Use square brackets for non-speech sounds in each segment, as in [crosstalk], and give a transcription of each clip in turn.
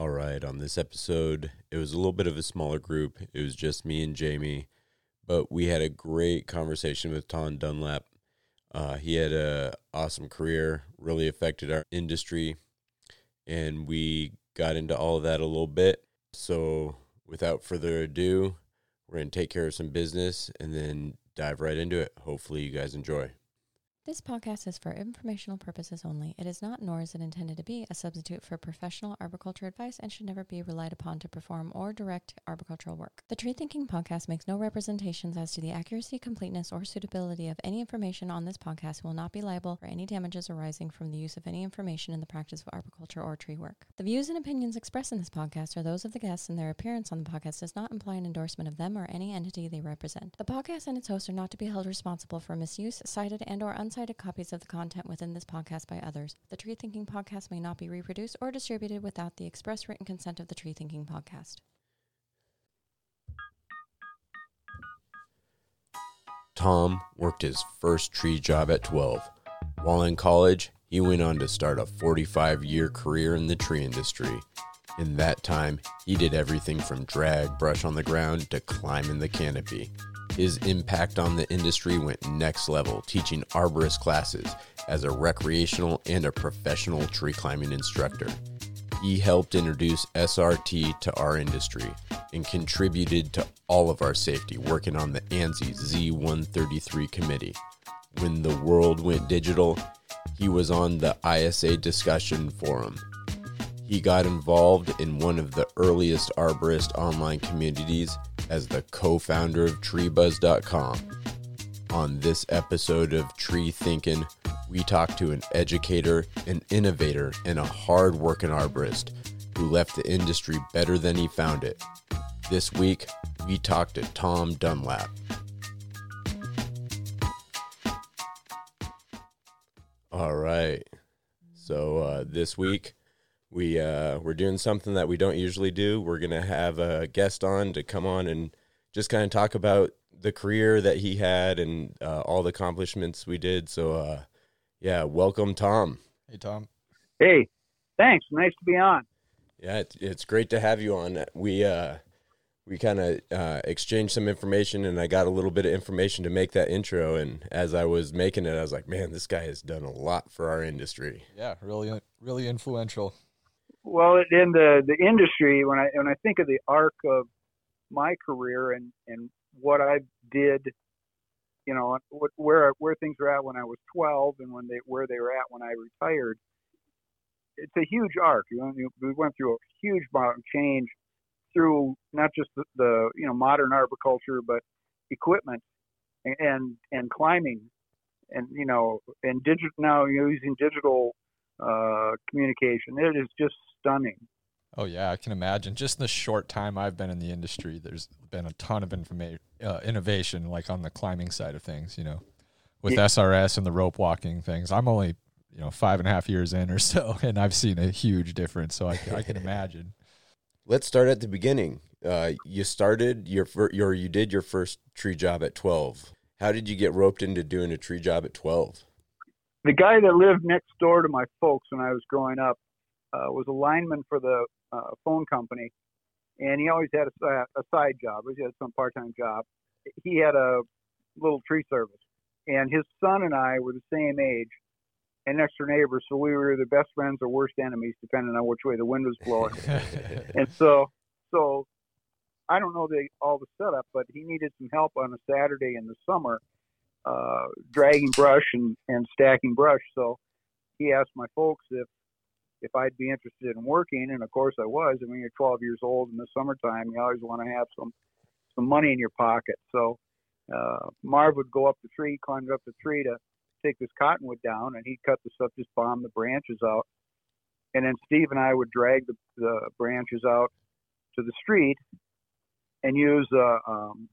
All right, on this episode, it was a little bit of a smaller group. It was just me and Jamie, but we had a great conversation with Tom Dunlap. Uh, he had a awesome career, really affected our industry, and we got into all of that a little bit. So, without further ado, we're going to take care of some business and then dive right into it. Hopefully, you guys enjoy. This podcast is for informational purposes only. It is not, nor is it intended to be, a substitute for professional arboriculture advice and should never be relied upon to perform or direct arboricultural work. The Tree Thinking Podcast makes no representations as to the accuracy, completeness, or suitability of any information on this podcast will not be liable for any damages arising from the use of any information in the practice of arboriculture or tree work. The views and opinions expressed in this podcast are those of the guests, and their appearance on the podcast does not imply an endorsement of them or any entity they represent. The podcast and its hosts are not to be held responsible for misuse, cited, and or uncited copies of the content within this podcast by others. The Tree Thinking Podcast may not be reproduced or distributed without the express written consent of the Tree Thinking Podcast. Tom worked his first tree job at 12. While in college, he went on to start a 45 year career in the tree industry. In that time, he did everything from drag brush on the ground to climb in the canopy. His impact on the industry went next level, teaching arborist classes as a recreational and a professional tree climbing instructor. He helped introduce SRT to our industry and contributed to all of our safety, working on the ANSI Z133 committee. When the world went digital, he was on the ISA discussion forum. He got involved in one of the earliest arborist online communities as the co founder of TreeBuzz.com. On this episode of Tree Thinking, we talk to an educator, an innovator, and a hard working arborist who left the industry better than he found it. This week, we talk to Tom Dunlap. All right. So uh, this week, we uh, we're doing something that we don't usually do. We're gonna have a guest on to come on and just kind of talk about the career that he had and uh, all the accomplishments we did. So, uh, yeah, welcome, Tom. Hey, Tom. Hey, thanks. Nice to be on. Yeah, it's, it's great to have you on. We uh, we kind of uh, exchanged some information, and I got a little bit of information to make that intro. And as I was making it, I was like, "Man, this guy has done a lot for our industry." Yeah, really, really influential. Well, in the the industry, when I when I think of the arc of my career and and what I did, you know, what, where where things were at when I was 12 and when they where they were at when I retired, it's a huge arc. You know, we went through a huge amount of change through not just the, the you know modern arboriculture, but equipment and and climbing, and you know, and digital now using digital uh, communication. It is just stunning. Oh yeah, I can imagine. Just in the short time I've been in the industry, there's been a ton of information, uh, innovation, like on the climbing side of things. You know, with yeah. SRS and the rope walking things. I'm only you know five and a half years in or [laughs] so, and I've seen a huge difference. So I, I can [laughs] imagine. Let's start at the beginning. Uh, you started your your you did your first tree job at 12. How did you get roped into doing a tree job at 12? The guy that lived next door to my folks when I was growing up uh, was a lineman for the uh, phone company, and he always had a, a side job. He had some part-time job. He had a little tree service, and his son and I were the same age and next door neighbors, so we were the best friends or worst enemies, depending on which way the wind was blowing. [laughs] and so, so I don't know the all the setup, but he needed some help on a Saturday in the summer, uh, dragging brush and and stacking brush. So he asked my folks if if I'd be interested in working, and of course I was. I mean, you're 12 years old in the summertime, you always want to have some some money in your pocket. So uh, Marv would go up the tree, climbed up the tree to take this cottonwood down, and he'd cut the stuff, just bomb the branches out, and then Steve and I would drag the, the branches out to the street and use a, um,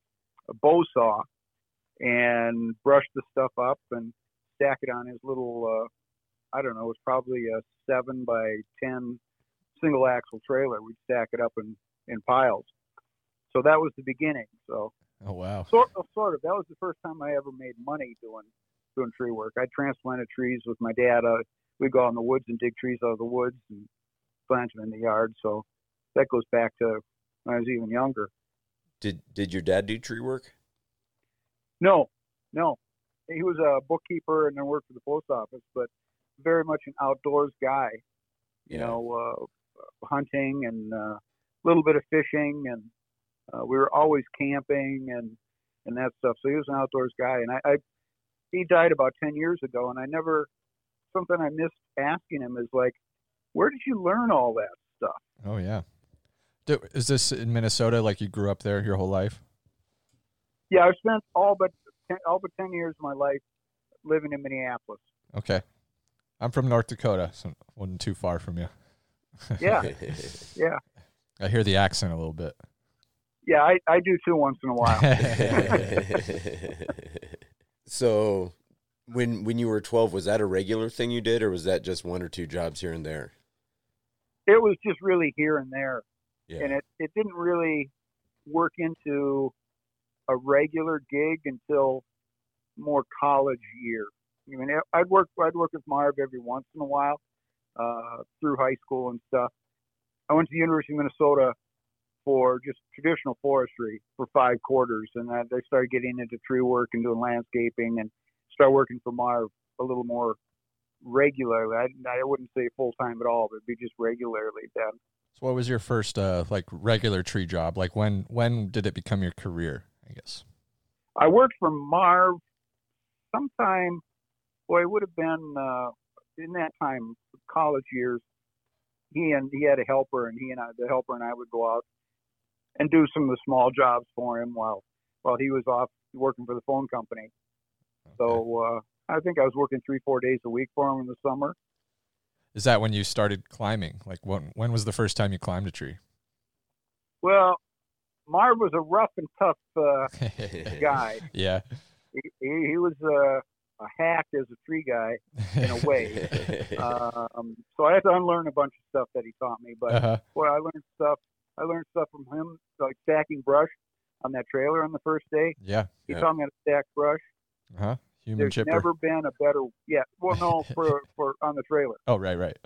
a bow saw and brush the stuff up and stack it on his little uh, I don't know, it was probably a seven by ten single axle trailer. We'd stack it up in in piles. So that was the beginning. So oh wow, sort of, sort of. That was the first time I ever made money doing doing tree work. I transplanted trees with my dad. Uh, we go out in the woods and dig trees out of the woods and plant them in the yard. So that goes back to when I was even younger. Did did your dad do tree work? No, no, he was a bookkeeper and then worked for the post office, but very much an outdoors guy. You Yeah. know, uh, hunting and a uh, little bit of fishing, and uh, we were always camping and and that stuff. So he was an outdoors guy, and I, I he died about ten years ago, and I never something I missed asking him is like, where did you learn all that stuff? Oh yeah. Is this in Minnesota? Like you grew up there your whole life? Yeah, I've spent all but 10, all but ten years of my life living in Minneapolis. Okay. I'm from North Dakota, so wasn't too far from you. [laughs] Yeah, [laughs] yeah, I hear the accent a little bit. yeah. I, I do too once in a while. [laughs] so when when you were 12 was that a regular thing you did or was that just one or two jobs here and there it was just really here and there, yeah and it it didn't really work into a regular gig until more college year. I mean, I'd work I'd work with Marv every once in a while uh, through high school and stuff. I went to the University of Minnesota for just traditional forestry for five quarters, and I, I started getting into tree work and doing landscaping, and started working for Marv a little more regularly. I, I wouldn't say full time at all, but be just regularly then. So what was your first uh like regular tree job? Like when when did it become your career, I guess? I worked for Marv sometime. Boy, it would have been uh, in that time, college years. He and he had a helper, and he and I, the helper and I would go out and do some of the small jobs for him while while he was off working for the phone company. So uh, I think I was working three, four days a week for him in the summer. Is that when you started climbing? Like when when was the first time you climbed a tree? Well, Marv was a rough and tough uh, [laughs] guy. yeah. He, he, he was uh, a hack as a tree guy in a [laughs] way. um, so I had to unlearn a bunch of stuff that he taught me. But Uh-huh. boy, I learned stuff. I learned stuff from him, like stacking brush on that trailer on the first day. Yeah. He Yeah. taught me how to stack brush. Uh-huh. Human There's chipper. never been a better. Yeah, well, no, [laughs] for for on the trailer. Oh, right, right.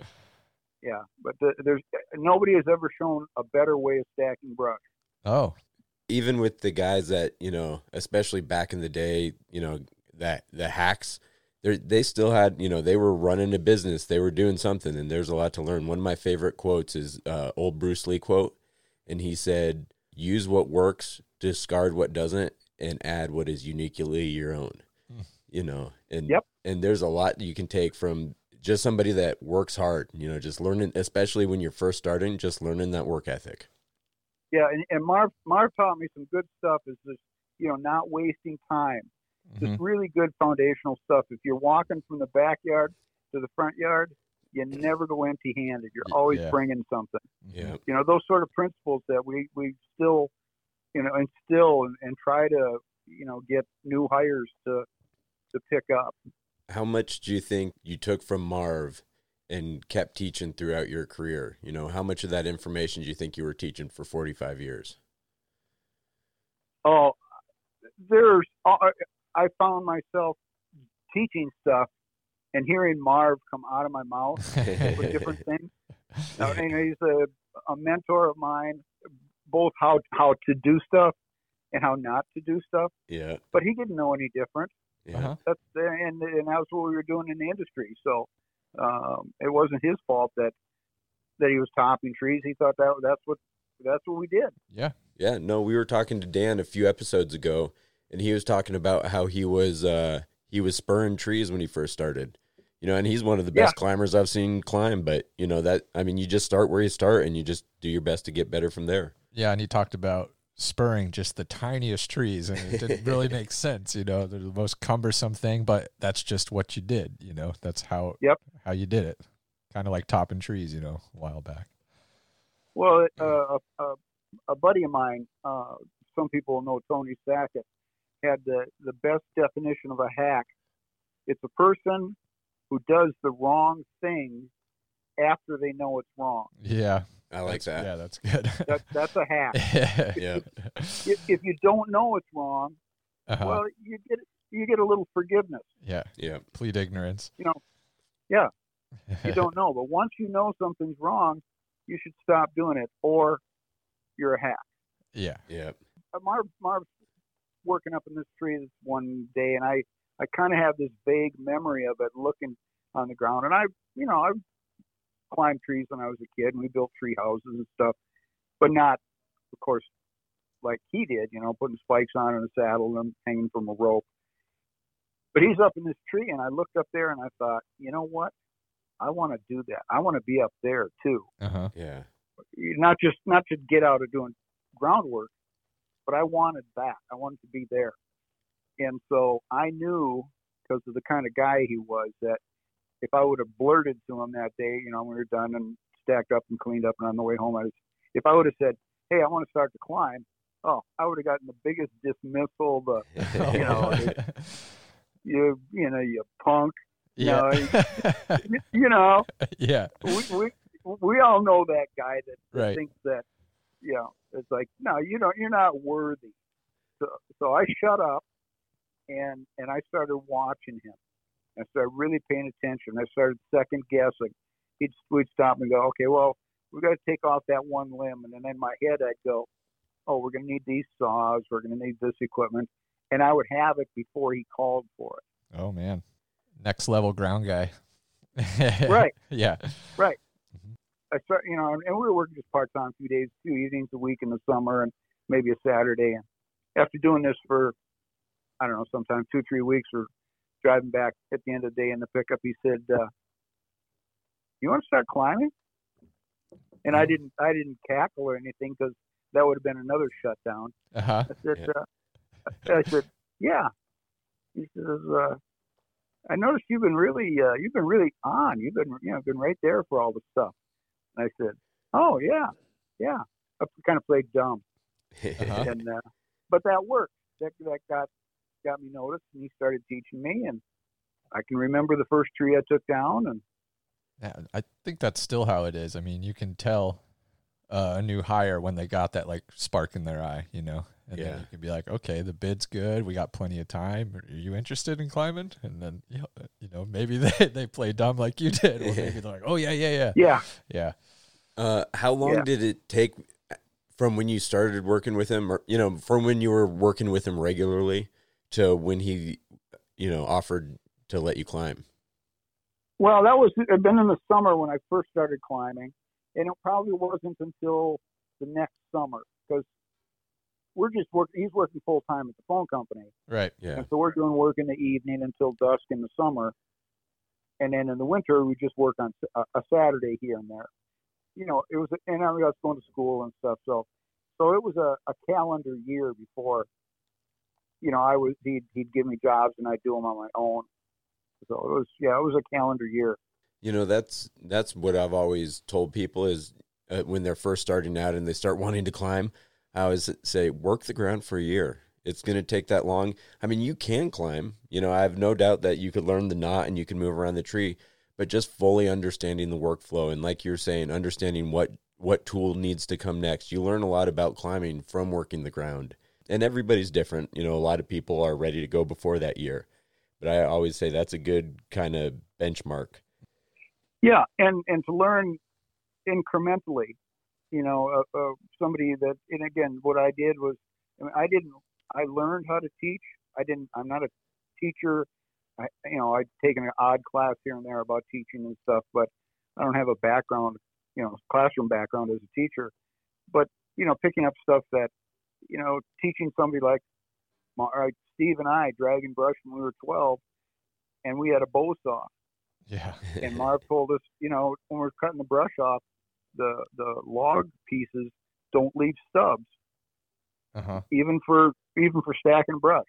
Yeah, but the, there's nobody has ever shown a better way of stacking brush. Oh. even with the guys that you know especially back in the day you know that the hacks they they still had you know they were running a business they were doing something and there's a lot to learn one of my favorite quotes is uh, old bruce lee quote and he said use what works discard what doesn't and add what is uniquely your own Hmm. you know and Yep. and there's a lot you can take from just somebody that works hard you know just learning especially when you're first starting just learning that work ethic Yeah, and, and Marv Marv taught me some good stuff. Is just you know not wasting time. Just Mhm. really good foundational stuff. If you're walking from the backyard to the front yard, you never go empty-handed. You're always yeah. bringing something. yeah You know those sort of principles that we we still you know instill and, and try to you know get new hires to to pick up. how much do you think you took from Marv and kept teaching throughout your career? You know, how much of that information do you think you were teaching for 45 years? Oh, there's uh, I found myself teaching stuff and hearing Marv come out of my mouth with different [laughs] things. Now, and he's a, a mentor of mine, both how how to do stuff and how not to do stuff. yeah, But he didn't know any different. yeah. Uh-huh. That's and and that's what we were doing in the industry. So um, it wasn't his fault that that he was topping trees. He thought that that's what that's what we did. Yeah. Yeah, no, we were talking to Dan a few episodes ago, and he was talking about how he was uh, he was spurring trees when he first started. You know, and he's one of the best climbers I've seen climb. But you know that I mean, you just start where you start, and you just do your best to get better from there. Yeah, and he talked about spurring just the tiniest trees and it didn't really [laughs] make sense, you know. They're the most cumbersome thing, but that's just what you did, you know. That's how Yep. how you did it. Kind of like topping trees, you know, a while back. Well, uh, a, a, a buddy of mine, uh, some people know Tony Sackett, had the, the best definition of a hack. It's a person who does the wrong thing after they know it's wrong. Yeah. I like that's- that. Yeah, that's good. [laughs] That, that's a hack. Yeah. if, if you don't know it's wrong, Uh-huh. well, you get you get a little forgiveness. yeah. Yeah, Plead ignorance. You know, yeah, [laughs] you don't know. But once you know something's wrong, you should stop doing it, or you're a hack. Yeah. Yeah. Uh, Marv Marv's working up in this tree this one day, and I I kind of have this vague memory of it looking on the ground, and I you know I climbed trees when I was a kid, and we built tree houses and stuff, but not, of course, like he did. You know, putting spikes on in a saddle and hanging from a rope. But he's up in this tree, and I looked up there, and I thought, you know what? I want to do that. I want to be up there too. Uh huh. Yeah. Not just not to get out of doing groundwork, but I wanted that. I wanted to be there. And so I knew because of the kind of guy he was that if I would have blurted to him that day, you know, when we were done and stacked up and cleaned up and on the way home, I was, if I would have said, "Hey, I want to start to climb," oh, I would have gotten the biggest dismissal. The [laughs] you know, oh, you you know, you punk. yeah. You know, [laughs] yeah. we we we all know that guy that, that Right. thinks that you know it's like no you don't you're not worthy so so i shut up and and i started watching him i started really paying attention i started second guessing he'd we'd stop and go okay well we got to take off that one limb and then in my head i'd go oh we're going to need these saws we're going to need this equipment and i would have it before he called for it Oh man. Next level ground guy. [laughs] Right. Yeah. Right mm-hmm. i start, you know, and, and we were working just part time, a few days, two evenings a week in the summer, and maybe a Saturday. And after doing this for, I don't know, sometimes two, three weeks, or driving back at the end of the day in the pickup, he said, uh, "You want to start climbing?" And I didn't, I didn't cackle or anything because that would have been another shutdown. Uh huh. I said, Yeah. uh, I said, yeah. He says, uh, I noticed you've been really, uh, you've been really on. You've been, you know, been right there for all the stuff. And I said, oh yeah, yeah. I kind of played dumb, [laughs] Uh-huh. and uh, but that worked. That that got got me noticed, and he started teaching me, and I can remember the first tree I took down, and Yeah, I think that's still how it is. I mean, you can tell uh, a new hire when they got that like spark in their eye, you know. And Yeah. then you can be like, okay, the bid's good. We got plenty of time. Are you interested in climbing? And then you know, you know maybe [laughs] they they play dumb like you did, or maybe they're like, oh yeah, yeah, yeah, yeah, yeah. Uh, how long Yeah. did it take from when you started working with him, or you know, from when you were working with him regularly to when he, you know, offered to let you climb? Well, that was it'd been in the summer when I first started climbing, and it probably wasn't until the next summer because we're just working. He's working full time at the phone company, Right. Yeah. and so we're doing work in the evening until dusk in the summer, and then in the winter we just work on a, a Saturday here and there. You know, it was, and I was going to school and stuff, so so it was a, a calendar year before. You know, I was he'd he'd give me jobs and I'd do them on my own. So it was yeah, it was a calendar year. You know, that's that's what I've always told people is uh, when they're first starting out and they start wanting to climb, I always say work the ground for a year. It's going to take that long. I mean, you can climb. You know, I have no doubt that you could learn the knot and you can move around the tree, but just fully understanding the workflow and like you're saying, understanding what what tool needs to come next. You learn a lot about climbing from working the ground. And everybody's different. You know, a lot of people are ready to go before that year. But I always say that's a good kind of benchmark. Yeah, and and to learn incrementally, you know, uh, uh, somebody that and again, what I did was I, mean, I didn't I learned how to teach. I didn't. I'm not a teacher. I, you know, I'd taken an odd class here and there about teaching and stuff, but I don't have a background, you know, classroom background as a teacher. But you know, picking up stuff that, you know, teaching somebody like my, uh, Steve and I dragging brush when we were 12, and we had a bow saw Yeah. and [laughs] Marv told us, you know, when we're cutting the brush off, the the log pieces don't leave stubs, Uh huh. even for even for stacking brush.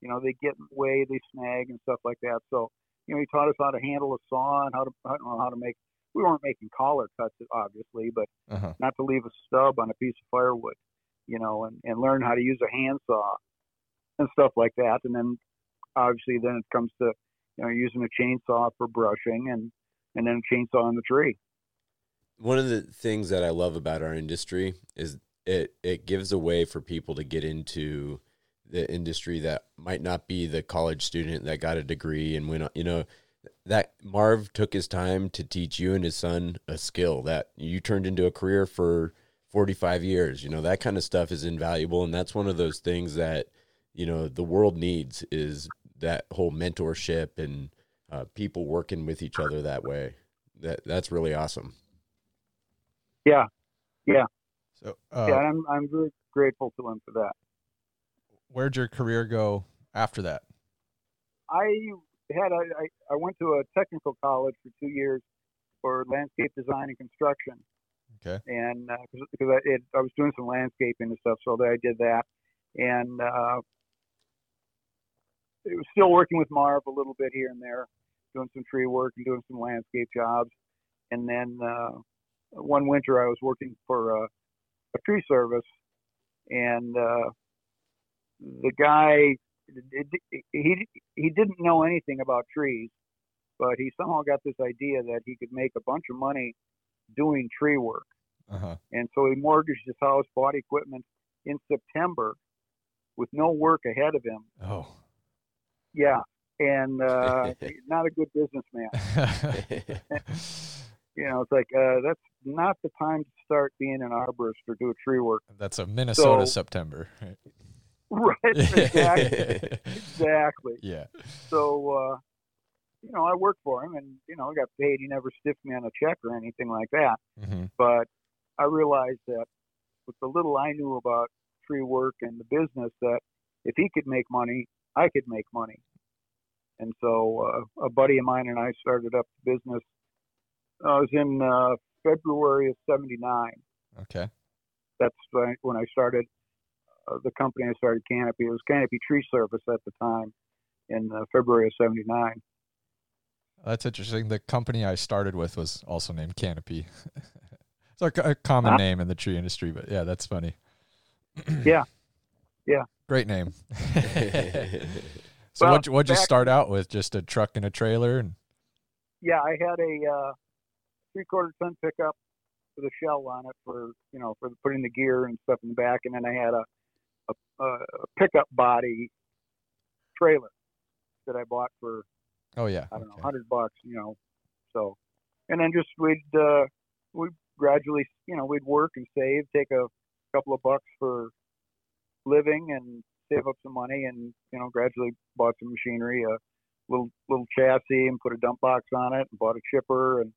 You know, they get in the way, they snag and stuff like that. So, you know, he taught us how to handle a saw and how to I don't know how to make. We weren't making collar cuts, obviously, but Uh huh. not to leave a stub on a piece of firewood. You know, and and learn how to use a handsaw and stuff like that. And then, obviously, then it comes to you know using a chainsaw for brushing and and then a chainsaw on the tree. one of the things that I love about our industry is it it gives a way for people to get into the industry that might not be the college student that got a degree and went you know that Marv took his time to teach you and his son a skill that you turned into a career for 45 years. You know, that kind of stuff is invaluable. And that's one of those things that, you know, the world needs is that whole mentorship and uh, people working with each other that way. That That's really awesome. Yeah. Yeah. So, uh, yeah. I'm, I'm very grateful to him for that. Where'd your career go after that? I had a, I, I went to a technical college for two years for landscape design and construction. Okay. And uh, because I, it, I was doing some landscaping and stuff, so I did that, and uh, it was still working with Marv a little bit here and there, doing some tree work and doing some landscape jobs. And then uh, one winter, I was working for a, a tree service, and uh, the guy he he didn't know anything about trees, but he somehow got this idea that he could make a bunch of money doing tree work. Uh-huh. And so he mortgaged his house, bought equipment in September with no work ahead of him. Oh. Yeah. And uh, [laughs] not a good businessman. [laughs] you know, it's like uh, that's not the time to start being an arborist or do a tree work. That's a Minnesota So- September. Right? [laughs] Right. Exactly. exactly. yeah. So, uh, you know, I worked for him and, you know, I got paid. He never stiffed me on a check or anything like that. hmm But I realized that with the little I knew about tree work and the business, that if he could make money, I could make money. And so uh, a buddy of mine and I started up the business. I was in uh, February of 79. Okay. That's when I- when I started uh, the company. I started Canopy. It was Canopy Tree Service at the time in uh, February of 79. That's interesting. The company I started with was also named Canopy. [laughs] it's like a common Ah. name in the tree industry, but yeah, that's funny. [clears throat] Yeah. Yeah. Great name. [laughs] [laughs] so Well, what what'd you start out with? Just a truck and a trailer and yeah, I had a uh, three quarter ton pickup with a shell on it for you know for putting the gear and stuff in the back, and then I had a a, a pickup body trailer that I bought for oh yeah. I don't know okay. hundred bucks, you know. So, and then just we'd uh, we gradually you know we'd work and save, take a couple of bucks for living and save up some money, and you know gradually bought some machinery, a little little chassis, and put a dump box on it, and bought a chipper, and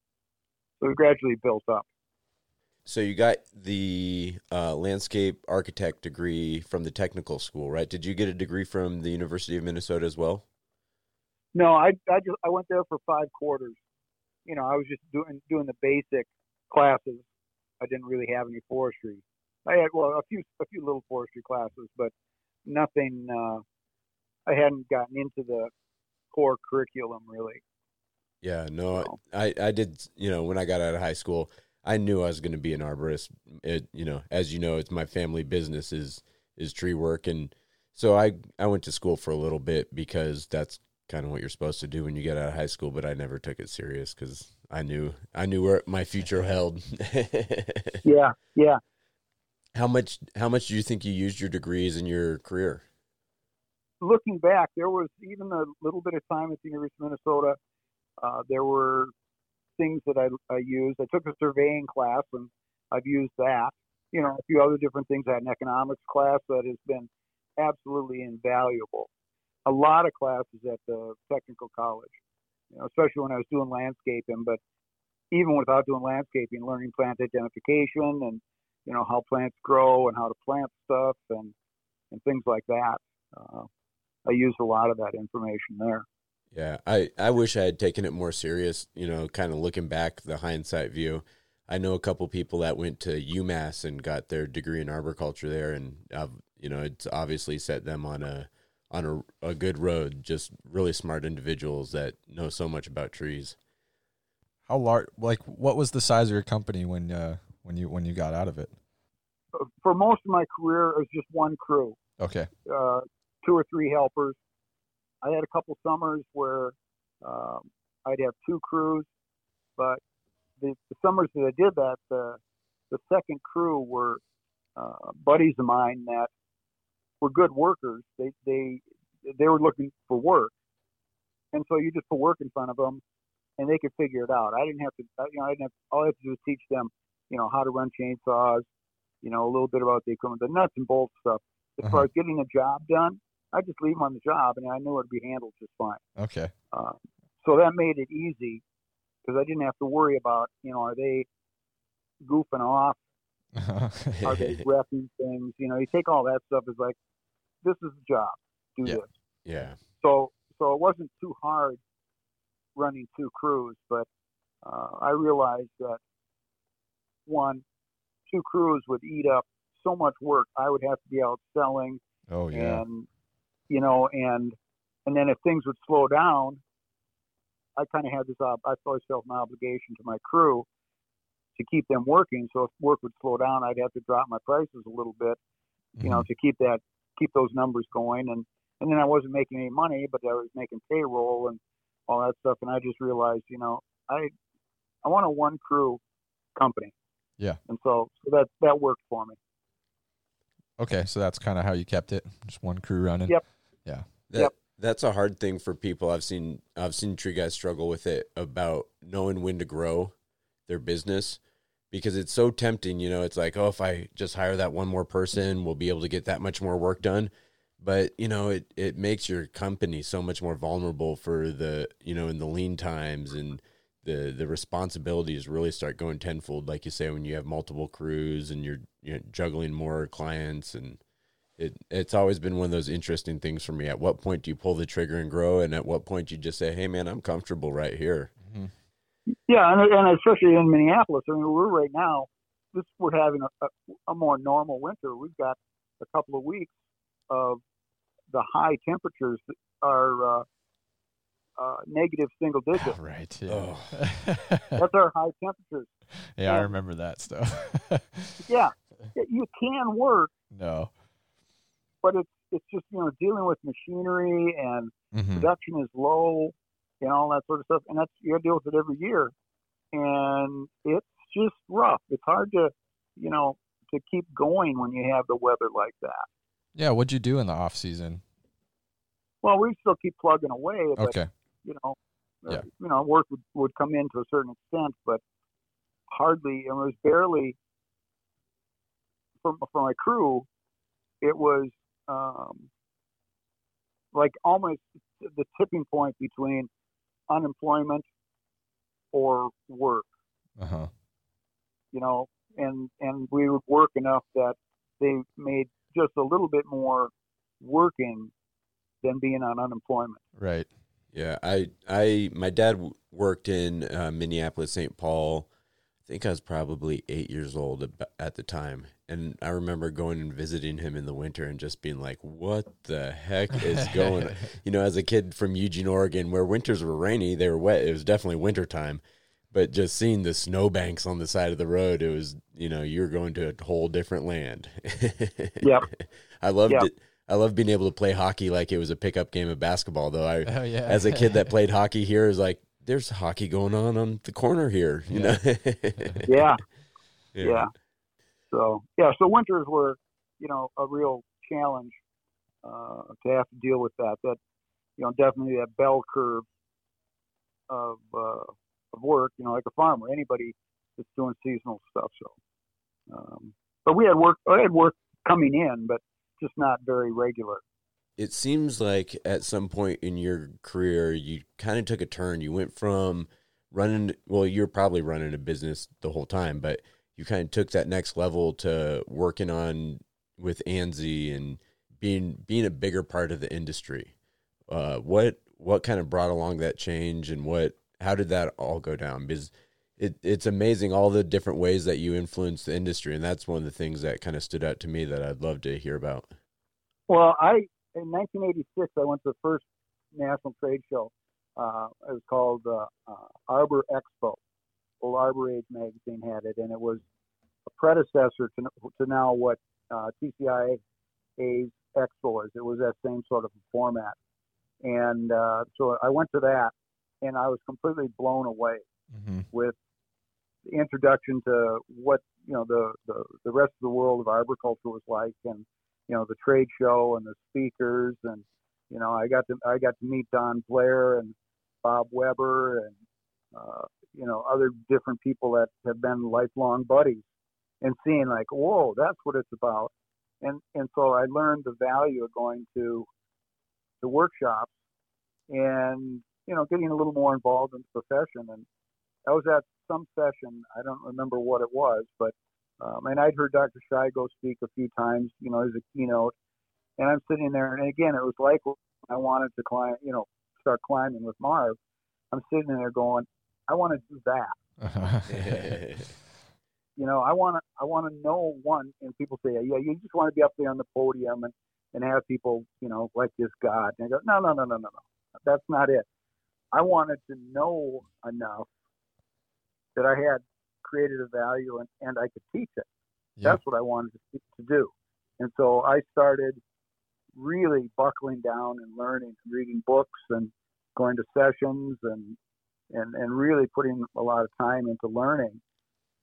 so we gradually built up. So you got the uh, landscape architect degree from the technical school, right? Did you get a degree from the University of Minnesota as well? No, I I just I went there for five quarters. You know, I was just doing doing the basic classes. I didn't really have any forestry. I had well a few a few little forestry classes, but nothing. Uh, I hadn't gotten into the core curriculum really. Yeah, no, So- I, I did, you know, when I got out of high school, I knew I was going to be an arborist. It, you know, as you know, it's my family business is, is tree work. And so I, I went to school for a little bit because that's kind of what you're supposed to do when you get out of high school, but I never took it serious because I knew, I knew where my future held. [laughs] Yeah, yeah. how much, how much do you think you used your degrees in your career? Looking back, there was even a little bit of time at the University of Minnesota. Uh, there were things that I, I used. I took a surveying class, and I've used that. You know, a few other different things. I had an economics class that has been absolutely invaluable. A lot of classes at the technical college, you know, especially when I was doing landscaping. But even without doing landscaping, learning plant identification and you know how plants grow and how to plant stuff and and things like that. Uh, I used a lot of that information there. Yeah, I, I wish I had taken it more serious, you know, kind of looking back, the hindsight view. I know a couple people that went to UMass and got their degree in arboriculture there, and, uh, you know, it's obviously set them on a on a, a good road, just really smart individuals that know so much about trees. How large? Like, what was the size of your company when uh, when you when you got out of it? For most of my career, it was just one crew, Okay. uh, two or three helpers. I had a couple summers where um, I'd have two crews, but the, the summers that I did that, the the second crew were uh, buddies of mine that were good workers. They they they were looking for work, and so you just put work in front of them, and they could figure it out. I didn't have to, you know, I didn't have all I had to do was teach them, you know, how to run chainsaws, you know, a little bit about the equipment, the nuts and bolts stuff. As far Uh-huh. as getting the job done, I just leave them on the job, and I knew it'd be handled just fine. Okay. Uh, so that made it easy because I didn't have to worry about, you know, are they goofing off? [laughs] Are they [laughs] repping things? You know, you take all that stuff as like, this is the job. Do Yeah. this. yeah. So, so it wasn't too hard running two crews, but uh, I realized that one, two crews would eat up so much work. I would have to be out selling oh yeah. and you know and and then if things would slow down i kind of had this ob- i always felt an obligation to my crew to keep them working so if work would slow down i'd have to drop my prices a little bit you know Mhm. to keep that keep those numbers going and and then i wasn't making any money but i was making payroll and all that stuff and i just realized you know i i want a one crew company Yeah. and so so that that worked for me Okay, so that's kind of how you kept it, just one crew running. Yep. Yeah. That, Yep. That's a hard thing for people. I've seen I've seen tree guys struggle with it about knowing when to grow their business because it's so tempting. You know, it's like, oh, if I just hire that one more person, we'll be able to get that much more work done. But you know, it it makes your company so much more vulnerable for the you know in the lean times and the the responsibilities really start going tenfold. Like you say, when you have multiple crews and you're you're juggling more clients and it it's always been one of those interesting things for me. At what point do you pull the trigger and grow, and at what point you just say, "Hey, man, I'm comfortable right here." Mhm. Yeah, and, and especially in Minneapolis. I mean, we're right now. This we're having a, a, a more normal winter. We've got a couple of weeks of the high temperatures that are uh, uh, negative single [laughs] digits. right. Yeah. [laughs] That's our high temperatures. yeah, I remember that stuff. [laughs] Yeah, you can work, no. but it's it's just you know dealing with machinery and Mhm. production is low and all that sort of stuff. And that's you got to deal with it every year, and it's just rough. It's hard to, you know, to keep going when you have the weather like that. Yeah. What'd you do in the off season? Well, we still keep plugging away, but Okay. you know, uh, Yeah. you know, work would, would come in to a certain extent, but hardly. It was barely for for my crew. It was um, like almost the tipping point between unemployment or work. Uh huh. You know, and and we would work enough that they made just a little bit more working than being on unemployment. Right. Yeah, I I my dad worked in uh, Minneapolis, St. Paul. I think I was probably eight years old at the time, and I remember going and visiting him in the winter and just being like, "What the heck is [laughs] going?" on? You know, as a kid from Eugene, Oregon, where winters were rainy, they were wet. It was definitely winter time, but just seeing the snowbanks on the side of the road, it was you know you're going to a whole different land. [laughs] Yep. I loved Yep. it. I love being able to play hockey like it was a pickup game of basketball, though. I Oh yeah. as a kid that [laughs] played hockey here is like there's hockey going on on the corner here you know [laughs] Yeah. yeah. So yeah, so winters were, you know, a real challenge uh, to have to deal with that. That you know, definitely that bell curve of uh, of work. You know, like a farmer, anybody that's doing seasonal stuff. So, um, but we had work. I had work coming in, but just not very regular. It seems like at some point in your career you kind of took a turn. You went from running well you're probably running a business the whole time but you kind of took that next level to working on with ANSI and being being a bigger part of the industry. Uh, what what kind of brought along that change and what how did that all go down? Because it, it's amazing all the different ways that you influence the industry and that's one of the things that kind of stood out to me that I'd love to hear about. Well, I in 1986 I went to the first national trade show. Uh, it was called uh, uh, Arbor Expo. Well, Arbor Age magazine had it, and it was a predecessor to, to now what uh, TCIA's Expo is. It was that same sort of format, and uh, so I went to that, and I was completely blown away hmm with the introduction to what you know the, the the rest of the world of arboriculture was like, and you know the trade show and the speakers, and you know I got to I got to meet Don Blair and Bob Weber and uh, you know other different people that have been lifelong buddies, and seeing like, whoa, that's what it's about. And and so I learned the value of going to the workshops and you know getting a little more involved in the profession. And I was at some session, I don't remember what it was, but um, and I'd heard Dr. Shigo speak a few times, you know, as a keynote. And I'm sitting there, and again, it was like I wanted to climb, you know, start climbing with Marv. I'm sitting there going, I want to do that. [laughs] you know, I want to, I want to know one. And people say, yeah, you just want to be up there on the podium and and have people, you know, like this God. And I go, no, no, no, no, no, no. That's not it. I wanted to know enough that I had created a value and, and I could teach it. Yep. That's what I wanted to, to do. And so I started really buckling down and learning, and reading books and going to sessions and, and, and really putting a lot of time into learning.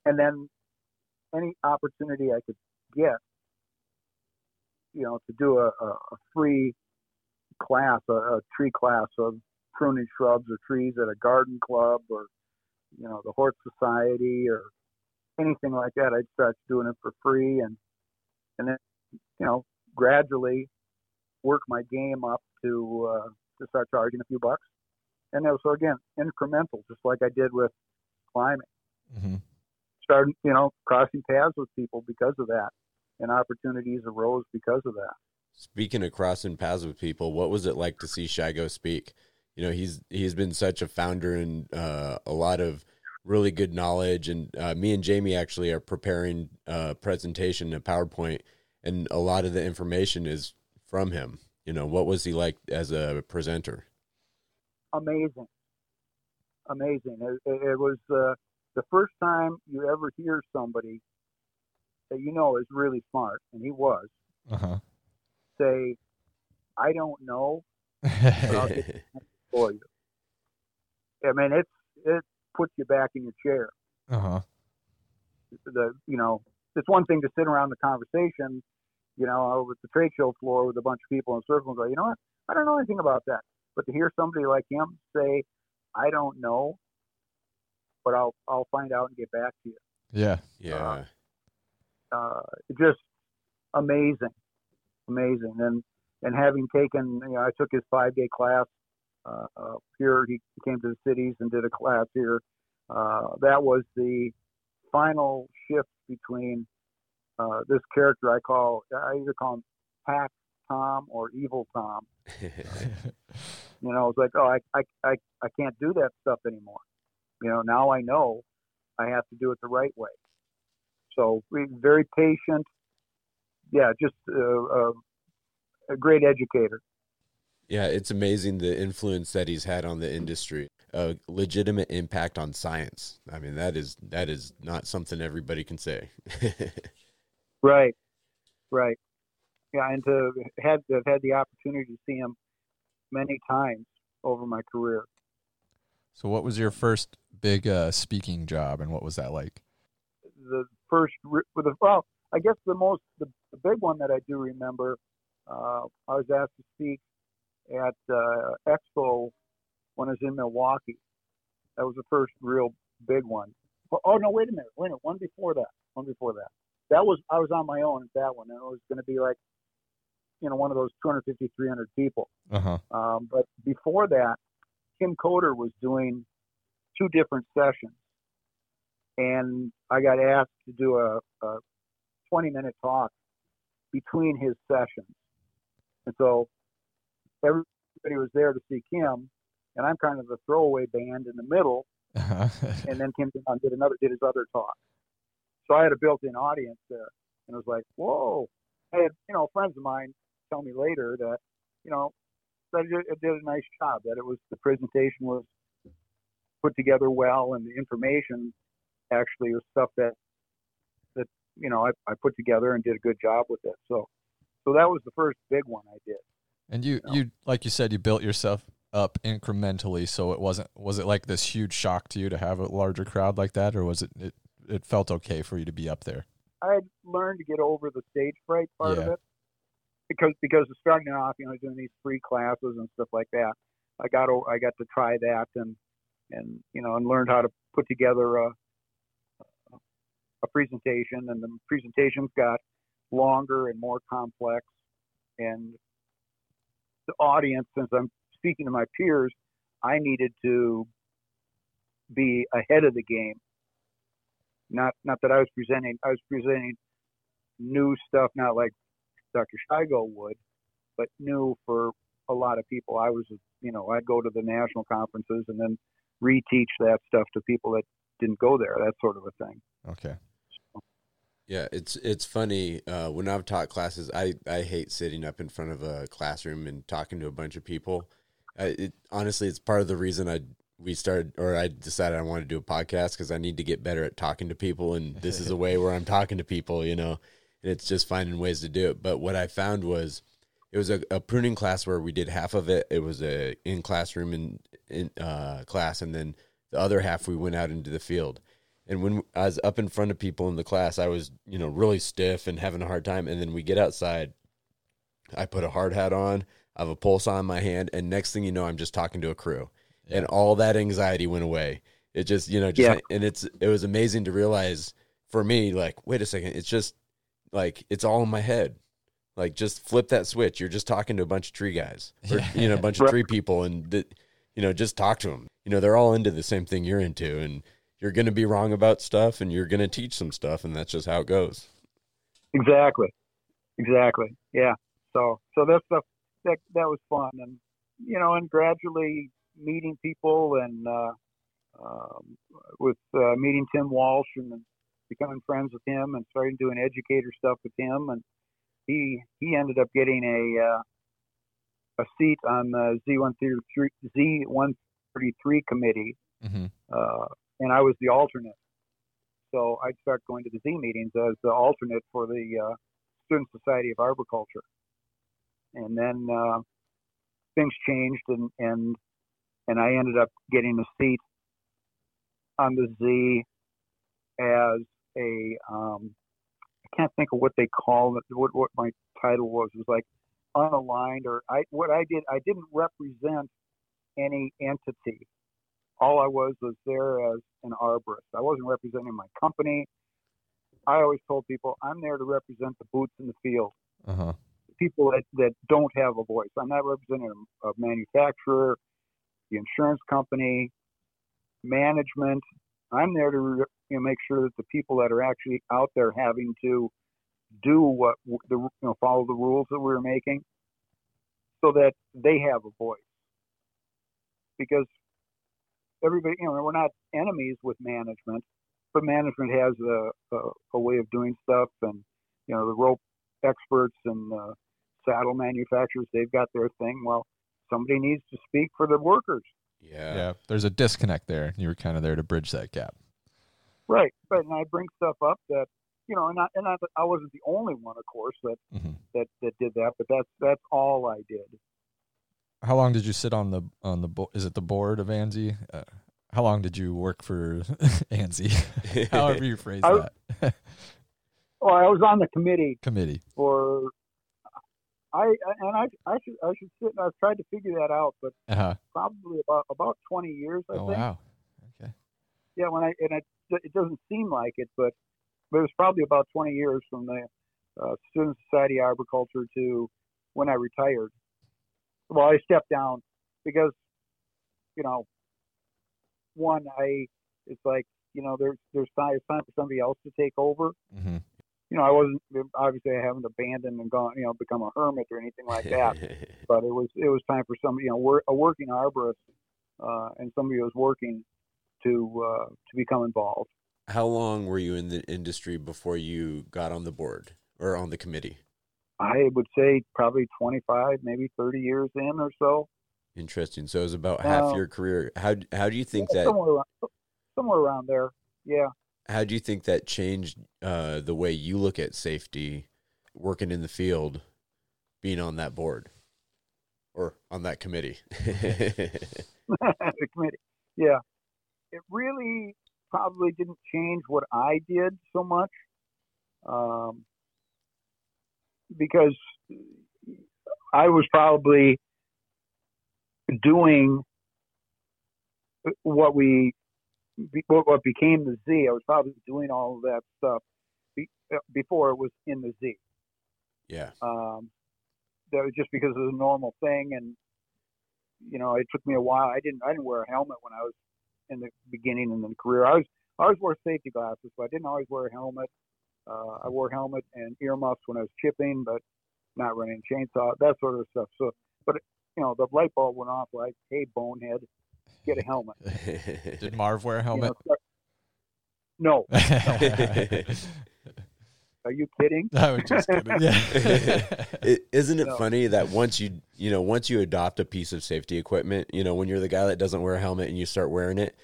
And then any opportunity I could get, you know, to do a, a free class, a, a tree class of pruning shrubs or trees at a garden club or you know the Hort Society or anything like that. I'd start doing it for free and and then you know gradually work my game up to uh, to start charging a few bucks. And that was so again incremental, just like I did with climbing. Mm-hmm. Started you know crossing paths with people because of that, and opportunities arose because of that. Speaking of crossing paths with people, what was it like to see Shigo speak? You know, he's he's been such a founder and uh, a lot of really good knowledge. And uh, me and Jamie actually are preparing a presentation, a PowerPoint, and a lot of the information is from him. You know, what was he like as a presenter? Amazing, amazing. It, it was uh, the first time you ever hear somebody that you know is really smart, and he was. Uh-huh. Say, I don't know, but I'll get for you. I mean, it's it puts you back in your chair. Uh huh. The you know, it's one thing to sit around the conversation, you know, over the trade show floor with a bunch of people in a circle and go, you know what, I don't know anything about that. But to hear somebody like him say, I don't know, but I'll I'll find out and get back to you. Yeah. Yeah. Uh, uh, just amazing, amazing, and and having taken, you know, I took his five day class uh, uh, here. He came to the cities and did a class here. Uh, that was the final shift between uh, this character I call I either call him Hack Tom or Evil Tom. [laughs] you know, it's like, oh, I, I I I can't do that stuff anymore. You know, now I know I have to do it the right way. So very patient. Yeah, just uh, a great educator. Yeah, it's amazing the influence that he's had on the industry. A legitimate impact on science. I mean, that is that is not something everybody can say. [laughs] right, right. Yeah, and to have have had the opportunity to see him many times over my career. So, what was your first big uh, speaking job, and what was that like? The first, with the well, I guess the most the, the big one that I do remember. Uh, I was asked to speak at uh, Expo when I was in Milwaukee. That was the first real big one. Oh no, wait a minute, wait a minute. One before that, one before that. That was I was on my own at that one, and it was going to be like, you know, one of those 250, 300 people. Uh-huh. Um, but before that, Kim Coder was doing two different sessions, and I got asked to do a, a 20 minute talk between his sessions. And so everybody was there to see Kim, and I'm kind of the throwaway band in the middle. Uh-huh. and then Kim did another did his other talk. So I had a built-in audience there, and it was like, whoa! I had you know friends of mine tell me later that you know that it did a nice job. That it was the presentation was put together well, and the information actually was stuff that that you know I, I put together and did a good job with it. So so that was the first big one I did. And you, you like you said, you built yourself up incrementally, so it wasn't was it like this huge shock to you to have a larger crowd like that, or was it it, it felt okay for you to be up there? I had learned to get over the stage fright part yeah. of it because because starting off, you know, doing these free classes and stuff like that. I got I got to try that and and you know and learned how to put together a a presentation and the presentations got longer and more complex and audience since I'm speaking to my peers I needed to be ahead of the game not not that I was presenting I was presenting new stuff not like Dr. Shigo would but new for a lot of people I was you know I'd go to the national conferences and then reteach that stuff to people that didn't go there that sort of a thing Okay. Yeah, it's it's funny uh, when I've taught classes. I I hate sitting up in front of a classroom and talking to a bunch of people. I, it, honestly, it's part of the reason I we started or I decided I wanted to do a podcast because I need to get better at talking to people, and this is a way where I'm talking to people, you know, and it's just finding ways to do it. But what I found was it was a, a pruning class where we did half of it. It was a in classroom in in uh, class, and then the other half we went out into the field. And when I was up in front of people in the class, I was, you know, really stiff and having a hard time. And then we get outside, I put a hard hat on, I have a pulse on my hand, and next thing you know, I'm just talking to a crew, and all that anxiety went away. It just, you know, just Yeah. and it's it was amazing to realize for me, like, wait a second, it's just like it's all in my head. Like, just flip that switch. You're just talking to a bunch of tree guys, or you know, a bunch of tree people, and th- you know, just talk to them. You know, they're all into the same thing you're into, and you're going to be wrong about stuff and you're going to teach some stuff and that's just how it goes Exactly. Exactly. Yeah. So so that stuff that that was fun and you know and gradually meeting people and uh, um, with uh, meeting Tim Walsh and becoming friends with him and starting doing educator stuff with him and he he ended up getting a uh, a seat on the Z133 Z133 committee hmm uh, and I was the alternate. So I'd start going to the Z meetings as the alternate for the uh, Student Society of Arboriculture. And then uh, things changed, and, and and I ended up getting a seat on the Z as a um, I can't think of what they call it. What what my title was It was like unaligned, or I what I did I didn't represent any entity all I was was there as an arborist. I wasn't representing my company. I always told people I'm there to represent the boots in the field, Uh huh. the people that, that don't have a voice. I'm not representing a, a manufacturer, the insurance company, management. I'm there to re- you know, make sure that the people that are actually out there having to do what the you know follow the rules that we're making, so that they have a voice. Because everybody, you know, we're not enemies with management, but management has a, a, a way of doing stuff, and you know, the rope experts and uh, saddle manufacturers, they've got their thing. Well, somebody needs to speak for the workers, yeah Yeah. There's a disconnect there. You were kind of there to bridge that gap. right? Right, and I bring stuff up that you know, and I, and I, I wasn't the only one, of course, that hmm that that did that, but that's that's all I did. How long did you sit on the on the bo- is it the board of ANSI? Uh, how long did you work for [laughs] ANSI? [laughs] However you phrase I- that [laughs] Well, I was on the committee committee. for. I and I I should I should sit and I've tried to figure that out, but Uh huh. probably about about 20 years I Oh think. wow. Okay. Yeah, when I and it it doesn't seem like it, but but it was probably about 20 years from the uh, Student Society of Arboriculture to when I retired. Well, I stepped down because you know, one I it's like you know there's there's time it's time for somebody else to take over. hmm You know, I wasn't obviously I haven't abandoned and gone you know become a hermit or anything like that. [laughs] but it was it was time for somebody you know a working arborist uh, and somebody who was working to uh, to become involved. how long were you in the industry before you got on the board or on the committee I would say probably 25, maybe 30 years in or so. interesting so it was about half Uh, your career how how do you think that somewhere around, somewhere around there. Yeah. how do you think that changed uh, the way you look at safety working in the field being on that board or on that committee [laughs] [laughs] the committee. Yeah. It really probably didn't change what I did so much. Um, because I was probably, doing what we what, what became the Z. I was probably doing all of that stuff before it was in the Z. Yeah. Um, that was just because it was a normal thing, and you know, it took me a while. I didn't I didn't wear a helmet when I was in the beginning in the career. I was I always wore safety glasses, but I didn't always wear a helmet. Uh, I wore helmet and earmuffs when I was chipping, but not running chainsaw, that sort of stuff. So, but you know, the light bulb went off like, "Hey, bonehead, get a helmet." [laughs] Did Marv wear a helmet? You know, no. [laughs] Are you kidding? I was just kidding. [laughs] Yeah. it, isn't it No. funny that once you you know once you adopt a piece of safety equipment, you know when you're the guy that doesn't wear a helmet and you start wearing it,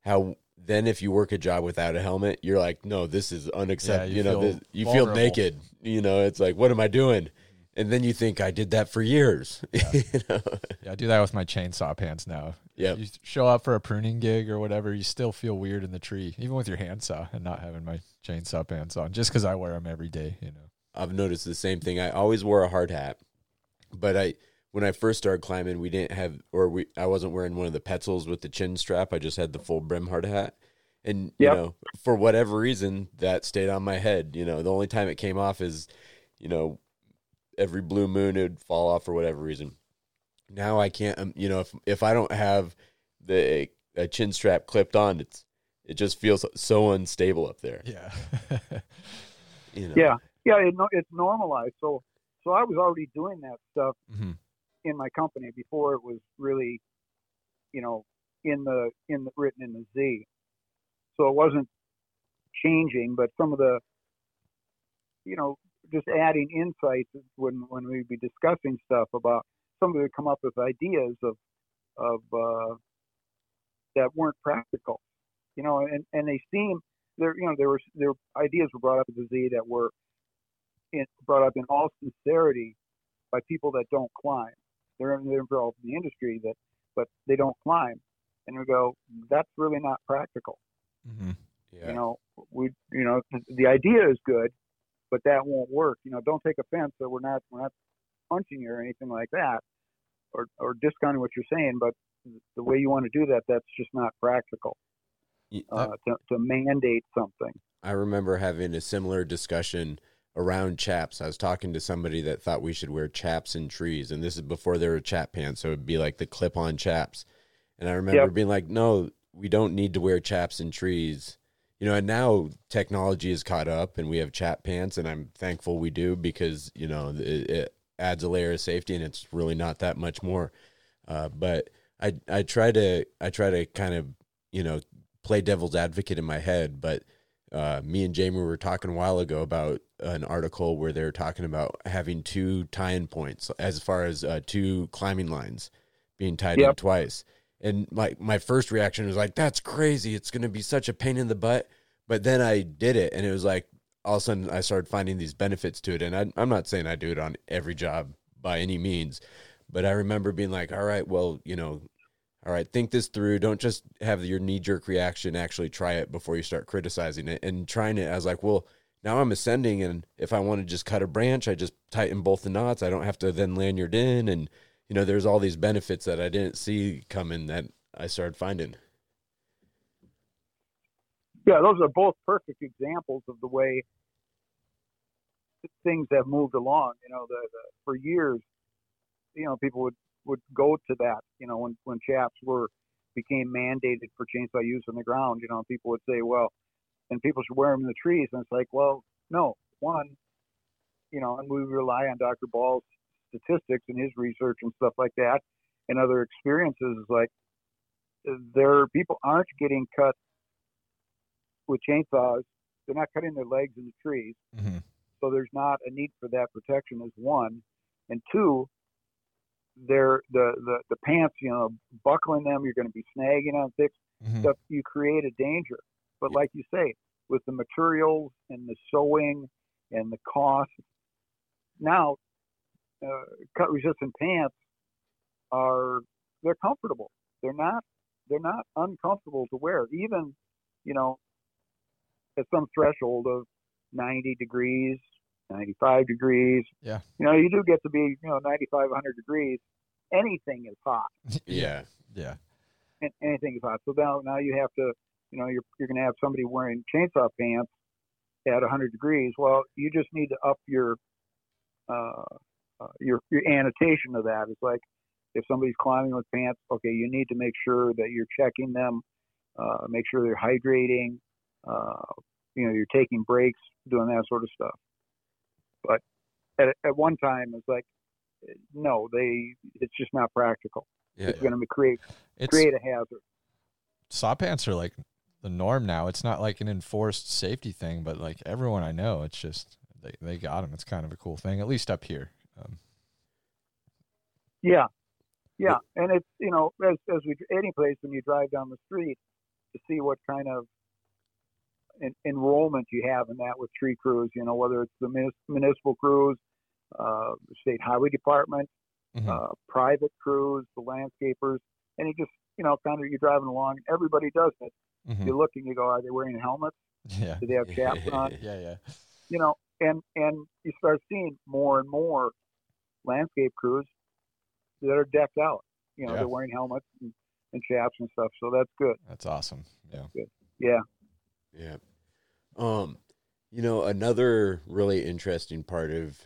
how then if you work a job without a helmet, you're like, no, this is unacceptable. you you, know, feel this, you feel naked. You know, it's like, what am I doing? And then you think I did that for years. [laughs] you know? yeah, I do that with my chainsaw pants now. Yeah, You show up for a pruning gig or whatever, you still feel weird in the tree, even with your handsaw and not having my chainsaw pants on, just because I wear them every day. You know. I've noticed the same thing. I always wore a hard hat, but I when I first started climbing, we didn't have or we I wasn't wearing one of the Petzls with the chin strap. I just had the full brim hard hat. And you know, for whatever reason, that stayed on my head. You know, the only time it came off is, you know, every blue moon it would fall off for whatever reason. Now I can't. Um, you know, if if I don't have the a chin strap clipped on, it's it just feels so unstable up there. Yeah. [laughs] You know? Yeah, yeah, it, it's normalized. So, so I was already doing that stuff hmm in my company before it was really, you know, in the in the written in the Z. So it wasn't changing, but some of the, you know, just adding insights when when we'd be discussing stuff about somebody would come up with ideas of of uh, that weren't practical, you know, and and they seem there, you know, there were were ideas were brought up at the Z that were in, brought up in all sincerity by people that don't climb. They're, involved in the industry that, but they don't climb, and we go, that's really not practical. hmm Yeah. You know, we, you know, the, idea is good, but that won't work. You know, don't take offense that we're not we're not punching you or anything like that, or or discounting what you're saying, but the way you want to do that, that's just not practical. Y- Uh, to, to mandate something. I remember having a similar discussion around chaps. I was talking to somebody that thought we should wear chaps in trees, and this is before there were chap pants, so it'd be like the clip-on chaps. And I remember Yep. being like, "No, we don't need to wear chaps in trees." You know, and now technology is caught up, and we have chap pants, and I'm thankful we do because you know it, it adds a layer of safety, and it's really not that much more. Uh, but I I try to I try to kind of you know play devil's advocate in my head, but uh, me and Jamie were talking a while ago about an article where they're talking about having two tie-in points as far as uh, two climbing lines being tied in twice. And my my first reaction was like, "That's crazy! It's going to be such a pain in the butt." But then I did it, and it was like all of a sudden I started finding these benefits to it. And I, I'm not saying I do it on every job by any means, but I remember being like, "All right, well, you know, all right, think this through. Don't just have your knee jerk reaction. Actually, try it before you start criticizing it. And trying it, I was like, well, now I'm ascending, and if I want to just cut a branch, I just tighten both the knots. I don't have to then lanyard in, and you know, there's all these benefits that I didn't see coming that I started finding. Yeah, those are both perfect examples of the way things have moved along. You know, the, the for years, you know, people would would go to that. You know, when when chaps were became mandated for chainsaw use on the ground, you know, people would say, well, and people should wear them in the trees, and it's like, well, no, one, you know, and we rely on Dr. Ball's statistics and his research and stuff like that, and other experiences. Is like there people aren't getting cut with chainsaws. They're not cutting their legs in the trees, hmm so there's not a need for that protection. Is one, and two, they're the the the pants. You know, buckling them, you're going to be snagging on things. hmm Stuff you create a danger. But like you say, with the materials and the sewing and the cost, now uh, cut resistant pants are they're comfortable. They're not they're not uncomfortable to wear. Even you know at some threshold of 90 degrees, 95 degrees. Yeah. You know, you do get to be you know 95, 100 degrees. anything is hot. [laughs] Yeah. Yeah. And anything is hot. So now now you have to, you know, you're you're going to have somebody wearing chainsaw pants at 100 degrees. Well, you just need to up your uh, uh, your your annotation of that. It's like if somebody's climbing with pants, okay, you need to make sure that you're checking them, uh, make sure they're hydrating, uh, you know, you're taking breaks, doing that sort of stuff. But at at one time, it's like, no, they, it's just not practical. Yeah. It's going to create It's create a hazard. saw pants are like the norm now. It's not like an enforced safety thing, but like everyone I know, it's just they they got them. It's kind of a cool thing, at least up here. Um, Yeah, yeah, and it's you know as as we any place when you drive down the street to see what kind of en- enrollment you have in that with tree crews. You know whether it's the munis- municipal crews, uh, state highway department, mhm. uh, private crews, the landscapers, and you just you know kind of you're driving along. Everybody does it. Mhm. You look and you go, are they wearing helmets? Yeah. Do they have [laughs] caps on? Yeah. Yeah. you know, and and you start seeing more and more landscape crews that are decked out. You know, Yeah. they're wearing helmets and, and chaps and stuff. So that's good. That's awesome. Yeah. Yeah. Yeah. Um, you know, another really interesting part of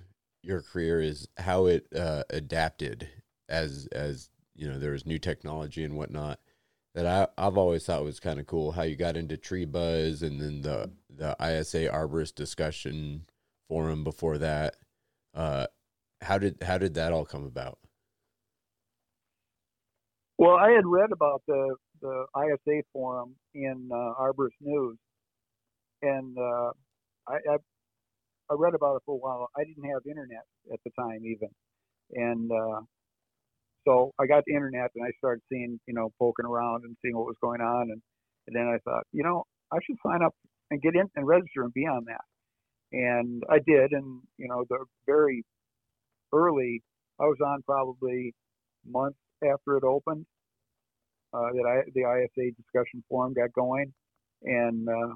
your career is how it uh, adapted as as you know there was new technology and whatnot that I I've always thought was kind of cool how you got into tree buzz and then the the ISA arborist discussion forum before that. Uh, how did how did that all come about? Well, I had read about the the ISA forum in uh, Arborist News, and uh, I, I I read about it for a while. I didn't have internet at the time even, and uh, so I got the internet and I started seeing you know poking around and seeing what was going on, and, and then I thought you know I should sign up and get in and register and be on that, and I did, and you know the very early I was on probably months after it opened uh, that I, the ISA discussion forum got going. And uh,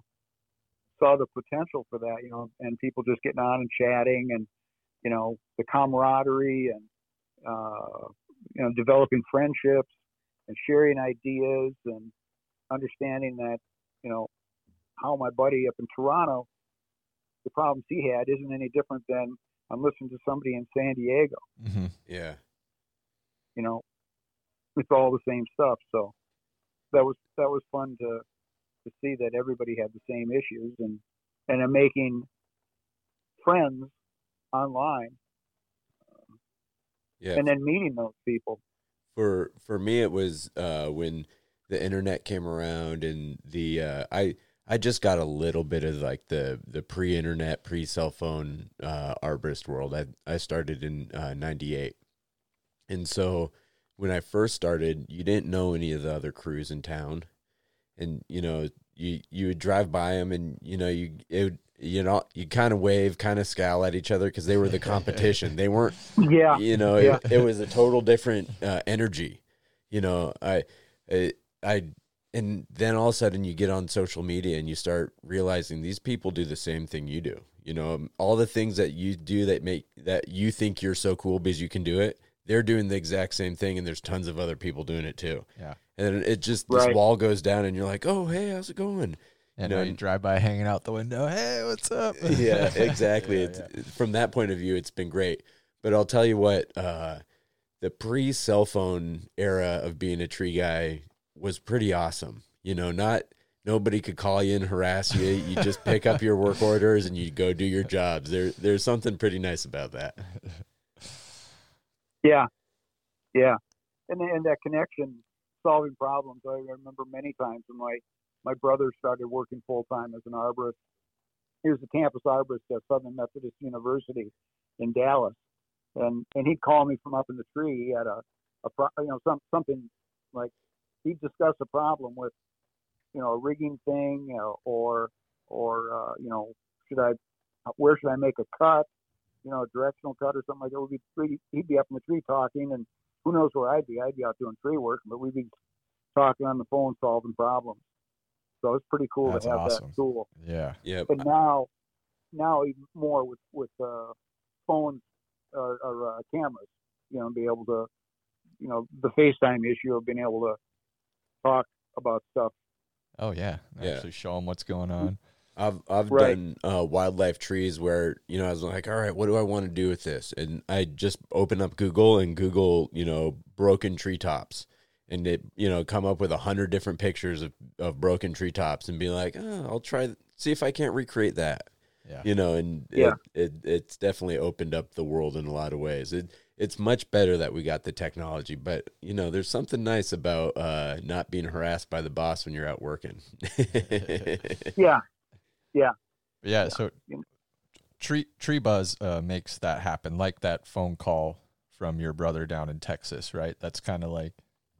saw the potential for that, you know, and people just getting on and chatting and, you know, the camaraderie and, uh, you know, developing friendships and sharing ideas and understanding that, you know, how my buddy up in Toronto, the problems he had isn't any different than I'm listening to somebody in San Diego hmm Yeah. you know, it's all the same stuff. So that was that was fun to to see that everybody had the same issues and and I'm making friends online Yeah. and then meeting those people. for for me it was uh when the internet came around and the uh i i just got a little bit of like the the pre-internet pre-cell phone uh arborist world i i started in uh 98 and so when i first started you didn't know any of the other crews in town and you know you you would drive by them and you know you it would, you know you kind of wave kind of scowl at each other because they were the [laughs] competition they weren't Yeah. you know Yeah. it, it was a total different uh, energy you know I, I i and then all of a sudden you get on social media and you start realizing these people do the same thing you do you know all the things that you do that make that you think you're so cool because you can do it they're doing the exact same thing and there's tons of other people doing it too Yeah. and it just this Right. wall goes down and you're like oh hey how's it going And know, now you drive by hanging out the window. Hey, what's up? [laughs] yeah, [laughs] exactly. Yeah, it's, From that point of view, it's been great. But I'll tell you what, uh, the pre cell phone era of being a tree guy was pretty awesome. You know, not nobody could call you and harass you. You just pick up your work [laughs] orders and you go do your jobs. There, there's something pretty nice about that. Yeah. Yeah. And and that connection solving problems. I remember many times when my my brother started working full time as an arborist. He was a campus arborist at Southern Methodist University in Dallas, and and he'd call me from up in the tree. He had a a pro, you know some something like he'd discuss a problem with you know a rigging thing or or uh, you know should I where should I make a cut you know a directional cut or something like that. We'd be pretty, he'd be up in the tree talking, and who knows where I'd be? I'd be out doing tree work, but we'd be talking on the phone solving problems. So it's pretty cool That's to have awesome. that tool. Yeah. Yep. But now, now even more with with uh, phones or, or uh, cameras, you know, be able to you know the FaceTime issue of being able to talk about stuff. Oh yeah, Yeah. actually show them what's going on. I've I've Right. done uh, wildlife trees where you know I was like, all right, what do I want to do with this? And I just open up Google and Google, you know, broken treetops, and it you know come up with a hundred different pictures of, of broken treetops, and be like, oh, I'll try see if I can't recreate that. Yeah, You know, and Yeah. it, it it's definitely opened up the world in a lot of ways. It it's much better that we got the technology, but you know, there's something nice about uh, not being harassed by the boss when you're out working. Yeah, yeah. Yeah, so tree tree buzz uh, makes that happen, like that phone call from your brother down in Texas, right? That's kind of like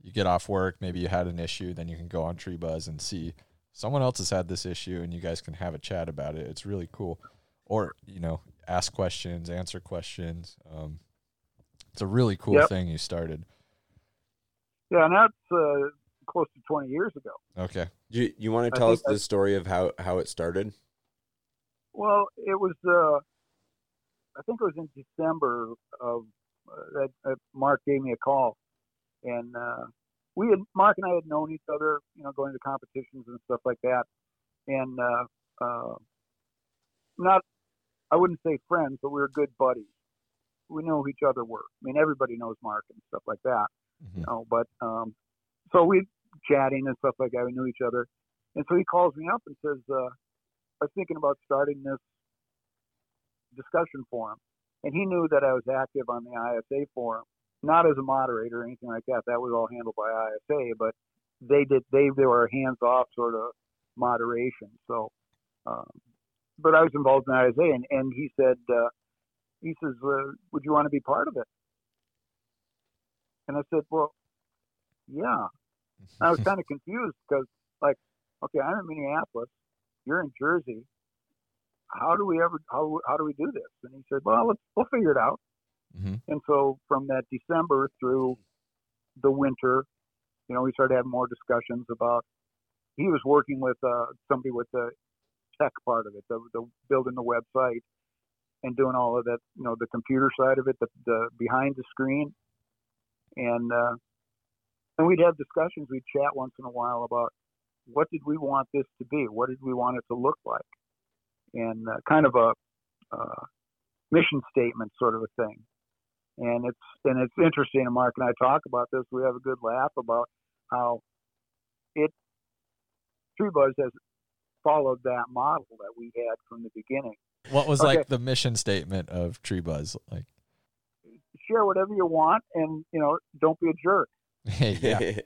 you get off work, maybe you had an issue, then you can go on tree buzz and see someone else has had this issue, and you guys can have a chat about it. It's really cool, or you know, ask questions, answer questions. Um, it's a really cool Yep. thing you started. yeah, and that's uh, close to 20 years ago. Okay. you you want to tell us think the story of how how it started? Well, it was. Uh, I think it was in December of uh, that uh, Mark gave me a call, and uh, we had Mark and I had known each other, you know, going to competitions and stuff like that, and uh, uh, not. I wouldn't say friends, but we were good buddies. We knew who each other were. I mean, everybody knows Mark and stuff like that. Mhm. you know, but um, so we chatting and stuff like that. We knew each other, and so he calls me up and says, uh, "I was thinking about starting this discussion forum," and he knew that I was active on the ISA forum, not as a moderator or anything like that. That was all handled by ISA, but they did they they were hands off sort of moderation. So, um, but I was involved in ISA, and and he said. Uh, he says, uh, "Would you want to be part of it?" And I said, "Well, yeah." I was [laughs] kind of confused because, like, okay, I'm in Minneapolis, you're in Jersey. How do we ever how how do we do this? And he said, "Well, let's we'll figure it out." Mhm. And so from that December through the winter, you know, we started having more discussions about. He was working with uh, somebody with the tech part of it, the, the building the website and doing all of that, you know, the computer side of it, the, the behind the screen, and uh, and we'd have discussions. We'd chat once in a while about what did we want this to be, what did we want it to look like, and uh, kind of a uh, mission statement sort of a thing. And it's and it's interesting. And Mark and I talk about this. We have a good laugh about how it Tree Buzz has followed that model that we had from the beginning. What was Okay. like the mission statement of Tree Buzz? Like, Share whatever you want, and you know, don't be a jerk. [laughs] yeah.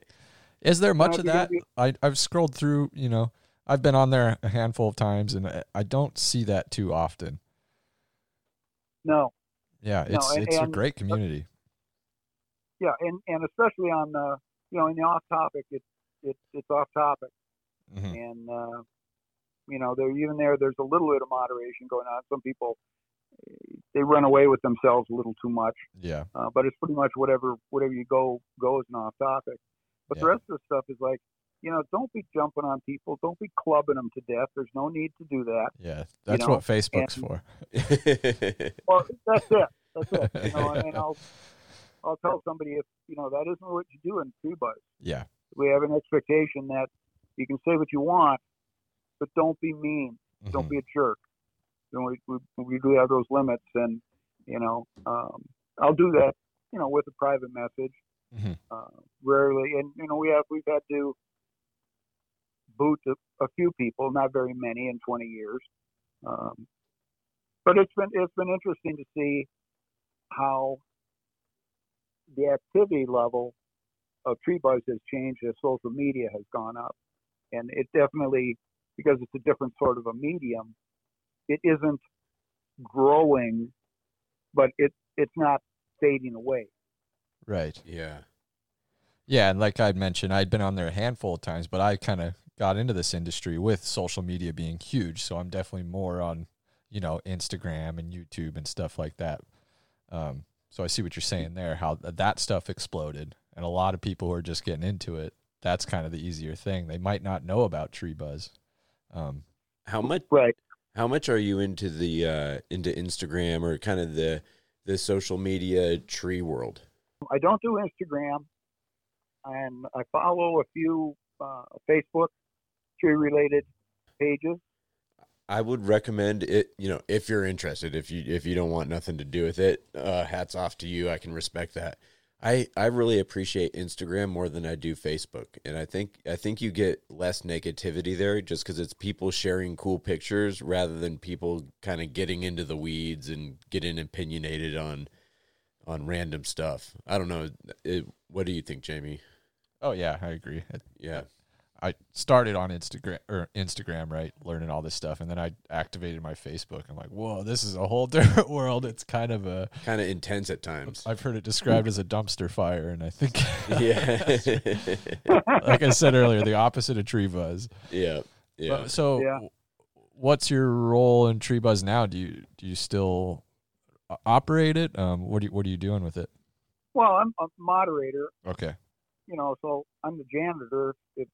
Is there much of that? I I've scrolled through. You know, I've been on there a handful of times, and I- don't see that too often. No, Yeah, No, it's and- it's a great community. yeah, and and especially on the you know in the off topic, it's it's it's off topic, Mhm. and uh, you know there even there there's a little bit of moderation going on. Some people they run away with themselves a little too much, Yeah, uh, but it's pretty much whatever whatever you go goes as an off topic. But the rest of the stuff is like you know don't be jumping on people, don't be clubbing them to death. There's no need to do that. yeah. That's know, what Facebook's and- for. [laughs] Well, that's it. That's it. You know, and, and [laughs] I'll I'll tell somebody if you know that isn't what you do in tree buzz. Yeah, we have an expectation that you can say what you want, but don't be mean. Don't Mhm. be a jerk. You know, we, we, we do have those limits, and you know, um, I'll do that. You know, with a private message. Mhm. Uh, rarely, and you know, we have we've had to boot a, a few people, not very many in 20 years. Um, but it's been it's been interesting to see how the activity level of tree buzz has changed as social media has gone up. And it definitely, because it's a different sort of a medium, it isn't growing, but it it's not fading away. Right. yeah. Yeah, and like I'd mentioned, I'd been on there a handful of times, but I kind of got into this industry with social media being huge. So I'm definitely more on, you know, Instagram and YouTube and stuff like that. Um, so I see what you're saying there, how th- that stuff exploded, and a lot of people who are just getting into it. That's kind of the easier thing. They might not know about Tree Buzz. Um, How much Right. how much are you into the uh into Instagram or kind of the the social media tree world? I don't do Instagram, and I follow a few uh, Facebook tree related pages. I would recommend it. You know, if you're interested, if you if you don't want nothing to do with it, uh, hats off to you. I can respect that. I I really appreciate Instagram more than I do Facebook, and I think I think you get less negativity there just because it's people sharing cool pictures rather than people kind of getting into the weeds and getting opinionated on on random stuff. I don't know. It, what do you think, Jamie? Oh yeah, I agree. It- Yeah. I started on Instagram or Instagram, right, learning all this stuff, and then I activated my Facebook. I'm like, whoa, this is a whole [laughs] different world. It's kind of a Kind of intense at times. I've heard it described as a dumpster fire, and I think, [laughs] yeah. [laughs] like I said earlier, the opposite of tree buzz. yeah. Yeah. But- so, Yeah. what's your role in tree buzz now? Do you do you still o- operate it? Um, what do you, what are you doing with it? Well, I'm a moderator, Okay. you know, so I'm the janitor. If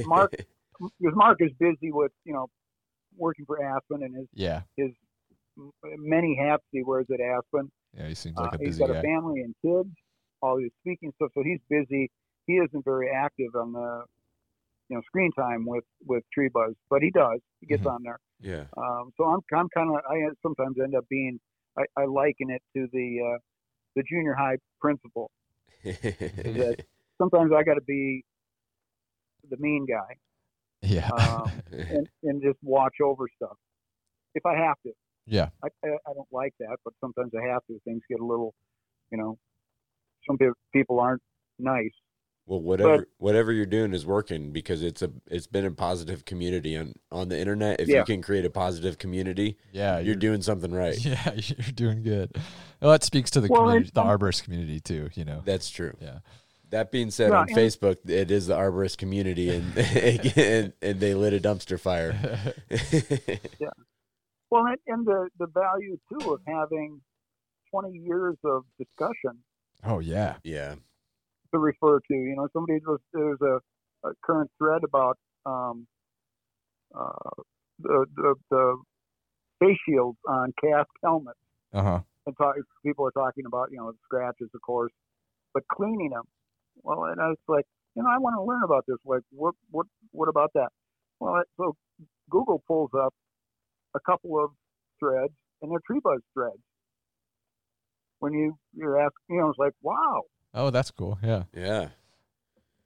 [laughs] Mark- because Mark is busy with you know working for Aspen and his yeah, his many hats he wears at Aspen. yeah. He seems Uh, like a he's busy got guy. a family and kids, all his speaking stuff, so he's busy. He isn't very active on the you know screen time with with Tree Buzz, but he does. He gets Mhm. on there. yeah. Um, so I'm I'm kind of I sometimes end up being I, I liken it to the uh, the junior high principal. that- [laughs] Sometimes I got to be the mean guy yeah, um, and, and just watch over stuff if I have to. yeah, I, I I don't like that, but sometimes I have to. Things get a little, you know, some people aren't nice. Well, whatever whatever you're doing is working because it's a it's been a positive community on on the internet. If Yeah. you can create a positive community, yeah. you're doing something right. [laughs] Yeah, you're doing good. Well, that speaks to the Well, community, the arborist community too. You know. That's true. Yeah. That being said, Yeah, on Facebook, it is the arborist community, and [laughs] and, and they lit a dumpster fire. [laughs] yeah. Well, and, and the the value too of having 20 years of discussion oh yeah. yeah, to refer to. You know, somebody was there's a, a current thread about um, uh, the, the the face shields on Kask helmets, Uh huh. and talk, people are talking about you know scratches, of course, but cleaning them. Well, and I was like, you know, I want to learn about this. Like, what what what about that? Well, so Google pulls up a couple of threads, and they're tree buzz threads. When you you're asking, you know, it's like, wow, Oh, that's cool. Yeah. yeah,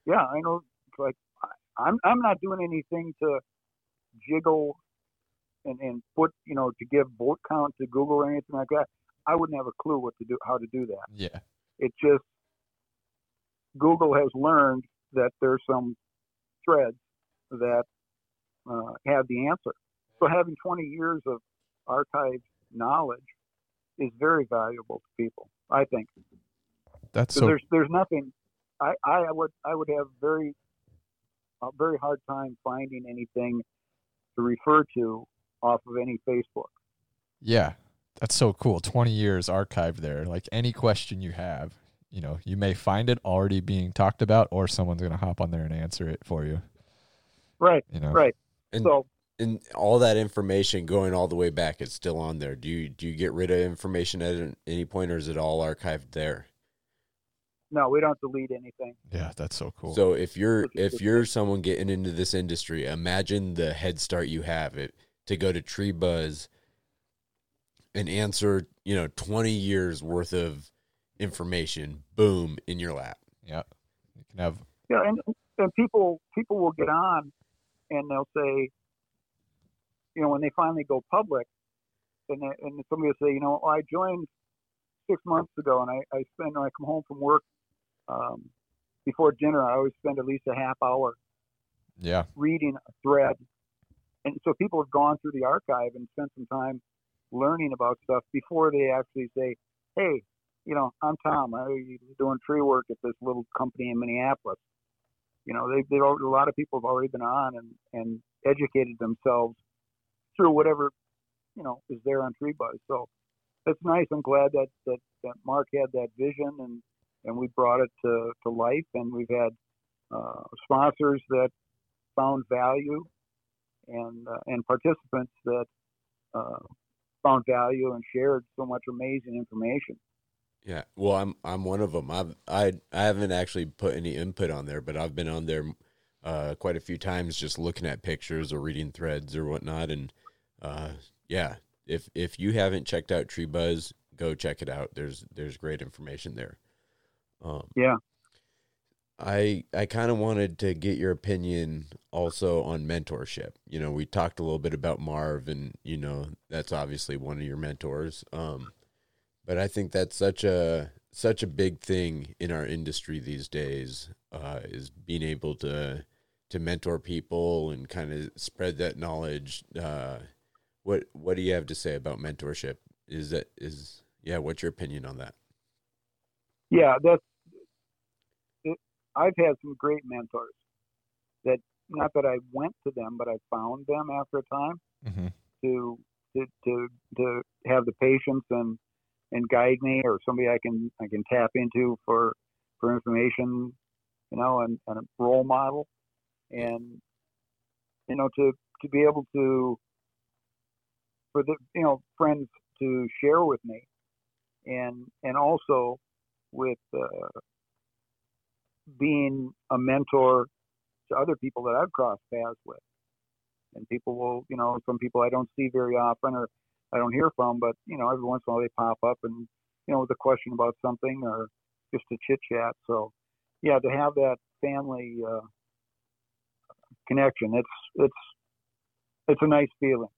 yeah, I know. It's like I- I'm I'm not doing anything to jiggle and and put you know to give vote count to Google or anything like that. I wouldn't have a clue what to do, how to do that. Yeah. It just Google has learned that there's some threads that uh, have the answer. So having 20 years of archived knowledge is very valuable to people. I think. That's So, so. there's there's nothing. I, I would I would have very a very hard time finding anything to refer to off of any Facebook. Yeah. That's so cool. 20 years archived there. Like any question you have, you know, you may find it already being talked about, or someone's going to hop on there and answer it for you. Right, You know. right. and So and all that information going all the way back is still on there. Do you do you get rid of information at any point, or is it all archived there? No, we don't delete anything. Yeah. That's so cool. So if you're if you're someone getting into this industry, imagine the head start you have it to go to Tree Buzz and answer, you know, 20 years worth of information, boom, in your lap. yeah. You can have. Yeah, and and people people will get on and they'll say, you know, when they finally go public, and they, and somebody will say, you know, I joined six months ago, and I I spend when I come home from work um, before dinner, I always spend at least a half hour Yeah. reading a thread. And so people have gone through the archive and spent some time learning about stuff before they actually say, hey, you know, I'm Tom. I'm doing tree work at this little company in Minneapolis. You know, they've, they a lot of people have already been on and, and educated themselves through whatever, you know, is there on Tree Buzz. So it's nice. I'm glad that, that, that Mark had that vision and, and we brought it to, to life and we've had uh, sponsors that found value and uh, and participants that uh, found value and shared so much amazing information. Yeah, well, I'm I'm one of them. I've I I haven't actually put any input on there, but I've been on there uh, quite a few times, just looking at pictures or reading threads or whatnot. And uh, yeah, if if you haven't checked out Tree Buzz, go check it out. There's there's great information there. Um, Yeah. I I kind of wanted to get your opinion also on mentorship. You know, we talked a little bit about Marv, and you know that's obviously one of your mentors. Um, but I think that's such a such a big thing in our industry these days uh, is being able to to mentor people and kind of spread that knowledge. Uh, what what do you have to say about mentorship? Is that is yeah? What's your opinion on that? Yeah, that's. I've had some great mentors. That not that I went to them, but I found them after a time Mm-hmm. to to to to have the patience and and guide me, or somebody I can I can tap into for for information, you know, and, and a role model, and you know to to be able to for the you know friends to share with me, and and also with uh, being a mentor to other people that I've crossed paths with. And people will, you know, some people I don't see very often or I don't hear from, but, you know, every once in a while they pop up and, you know, with a question about something or just a chit chat. So, yeah, to have that family uh, connection, it's, it's, it's a nice feeling.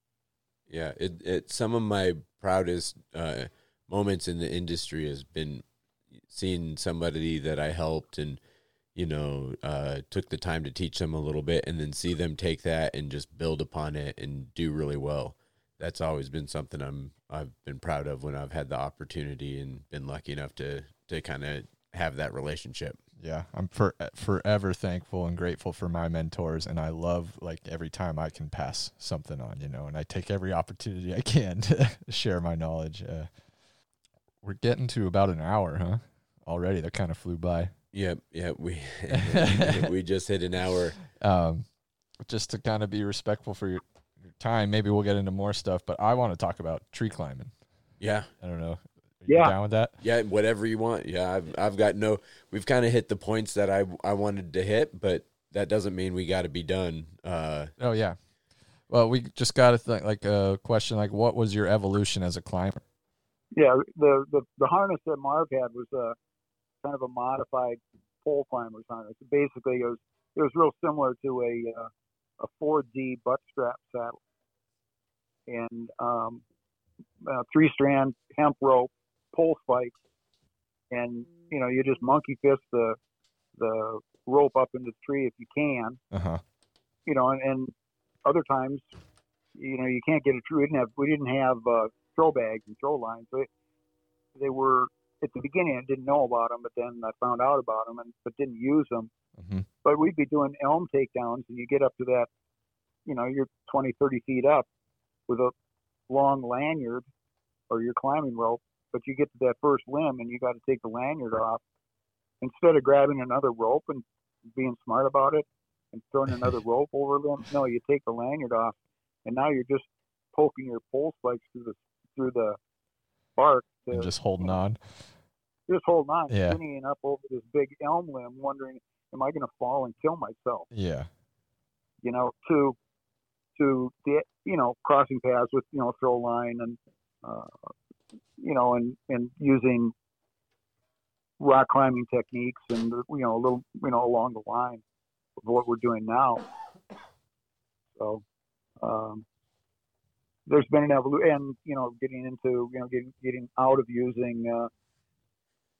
Yeah, it it some of my proudest uh, moments in the industry has been seeing somebody that I helped and you know uh, took the time to teach them a little bit, and then see them take that and just build upon it and do really well. That's always been something I'm I've been proud of when I've had the opportunity and been lucky enough to to kind of have that relationship. Yeah, I'm for, forever thankful and grateful for my mentors, and I love like every time I can pass something on, you know, and I take every opportunity I can [laughs] to share my knowledge. Uh, we're getting to about an hour, huh? Already, that kind of flew by. Yep, yeah, we [laughs] [laughs] we just hit an hour. Um, just to kind of be respectful for your, your time, maybe we'll get into more stuff, but I want to talk about tree climbing. Yeah, I don't know. Are you Yeah. down with that? Yeah, whatever you want. Yeah, I've I've got no. We've kind of hit the points that I I wanted to hit, but that doesn't mean we got to be done. Uh, Oh yeah. Well, we just got to think like a question like, what was your evolution as a climber? Yeah, the, the, the harness that Marv had was a kind of a modified pole climber's harness. Basically, it was it was real similar to a uh, a 4D butt strap saddle, and um, uh, three strand hemp rope, pole spikes, and you know you just monkey fist the the rope up into the tree if you can, Uh huh. you know, and, and other times, you know, you can't get a tree. We didn't have we didn't have uh, throw bags and throw lines. They they were at the beginning. I didn't know about them, but then I found out about them and but didn't use them. hmm But we'd be doing elm takedowns, and you get up to that, you know, you're 20, 30 feet up with a long lanyard or your climbing rope, but you get to that first limb and you got to take the lanyard off. Instead of grabbing another rope and being smart about it and throwing another [laughs] rope over them, no, you take the lanyard off, and now you're just poking your pole spikes through the through the bark to And just holding on. just holding on, Yeah. skinnying up over this big elm limb, wondering, am I going to fall and kill myself? Yeah. You know, to to the you know crossing paths with you know throw line and uh, you know and and using rock climbing techniques and you know a little you know along the line of what we're doing now. So um, there's been an evolution, and you know getting into you know getting getting out of using uh,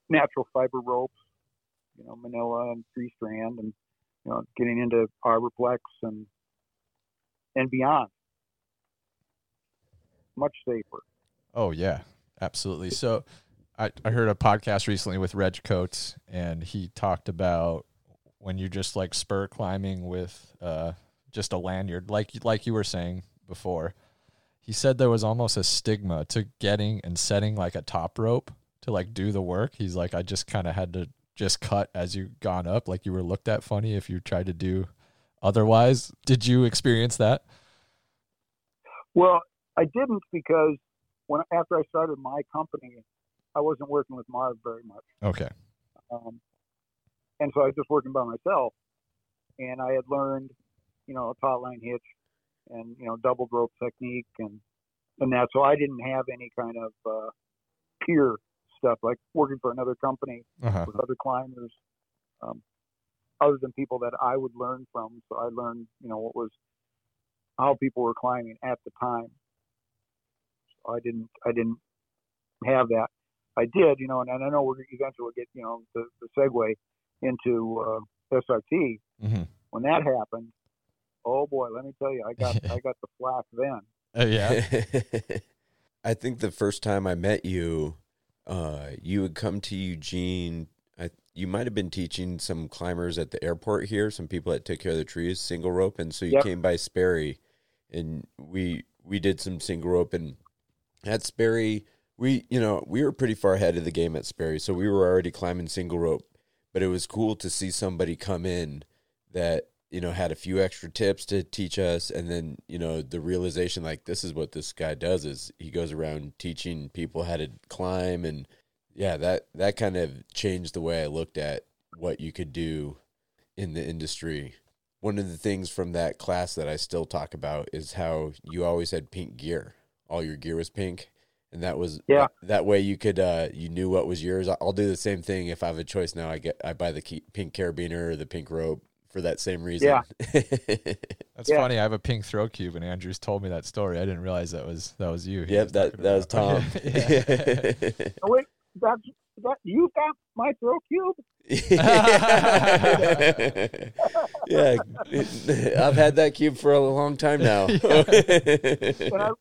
natural fiber ropes, you know Manila and three strand, and you know getting into Arborplex and and beyond. Much safer. Oh yeah, absolutely. So, I I heard a podcast recently with Reg Coates, and he talked about when you're just like spur climbing with uh just a lanyard, like like you were saying before. He said there was almost a stigma to getting and setting like a top rope to like do the work. He's like, I just kind of had to just cut as you gone up, like you were looked at funny if you tried to do otherwise. Did you experience that? Well, I didn't because when after I started my company, I wasn't working with Marv very much. Okay. Um, and so I was just working by myself, and I had learned, you know, a taut line hitch, and you know, double rope technique, and and that. So I didn't have any kind of uh, peer stuff like working for another company Uh-huh. with other climbers, um, other than people that I would learn from. So I learned, you know, what was how people were climbing at the time. So I didn't, I didn't have that. I did, you know, and, and I know we're eventually we'll get, you know, the, the segue into uh, SRT. hmm When that happened, oh boy, let me tell you, I got, I got the flack then. Uh, [laughs] yeah. [laughs] I think the first time I met you, uh, you would come to Eugene. I, you might have been teaching some climbers at the airport here, some people that took care of the trees, single rope, and so you Yep. came by Sperry, and we we did some single rope, and at Sperry, we you know we were pretty far ahead of the game at Sperry, so we were already climbing single rope, but it was cool to see somebody come in that you know had a few extra tips to teach us. And then you know the realization like this is what this guy does is he goes around teaching people how to climb. And yeah that that kind of changed the way i looked at what you could do in the industry. One of the things from that class that i still talk about is how you always had pink gear. All your gear was pink. And that was Yeah. that way you could uh you knew what was yours. I'll do the same thing if i have a choice now. I get i buy the key, pink carabiner or the pink rope for that same reason Yeah. [laughs] That's Yeah. funny. I have a pink throw cube, and Andrews told me that story. I didn't realize that was that was you. he yep was that that was tom [laughs] Oh, [laughs] wait, that's that you got my throw cube? yeah, I've had that cube for a long time now. And I,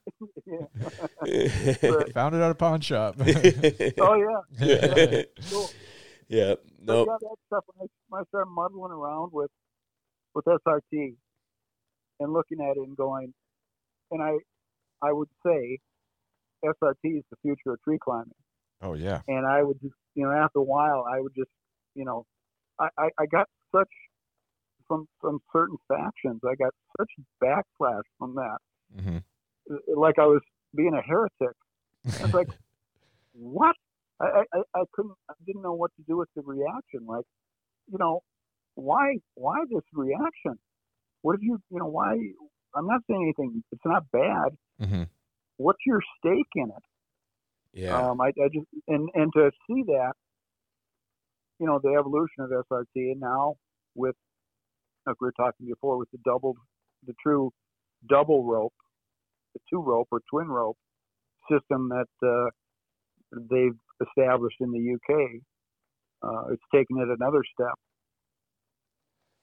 yeah. Found it at a pawn shop. Oh yeah. Cool. yeah, But nope. yeah, that stuff when I, when I started muddling around with with SRT and looking at it and going, and I I would say SRT is the future of tree climbing. oh yeah. And I would just, you know, after a while, I would just, you know, I, I, I got such from from certain factions, I got such backlash from that, hmm like I was being a heretic. I was like, [laughs] what? I, I, I couldn't, I didn't know what to do with the reaction. Like, you know, why, why this reaction? What if you, you know, why? I'm not saying anything. It's not bad. hmm What's your stake in it? Yeah, Um, I, I just, and, and to see that, you know, the evolution of SRT and now with, like we were talking before, with the double, the true double rope, the two rope or twin rope system that uh, they've established in the UK. Uh, it's taken it another step.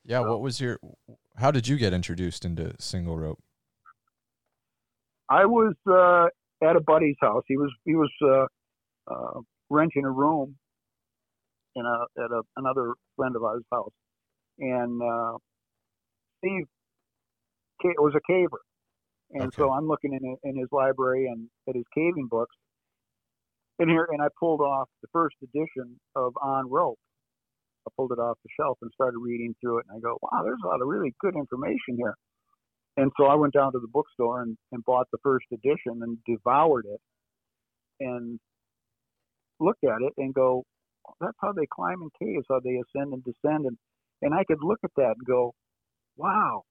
Yeah. So- What was your? How did you get introduced into single rope? I was uh, at a buddy's house. He was he was uh, uh, renting a room in a at a, another friend of ours' house, and uh, Steve was a caver, and so I'm looking in in his library and at his caving books, and here and I pulled off the first edition of On Rope. I pulled it off the shelf and started reading through it, and I go, "Wow, there's a lot of really good information here." And so I went down to the bookstore and, and bought the first edition and devoured it and looked at it and go, that's how they climb in caves, how they ascend and descend. And, and I could look at that and go, wow.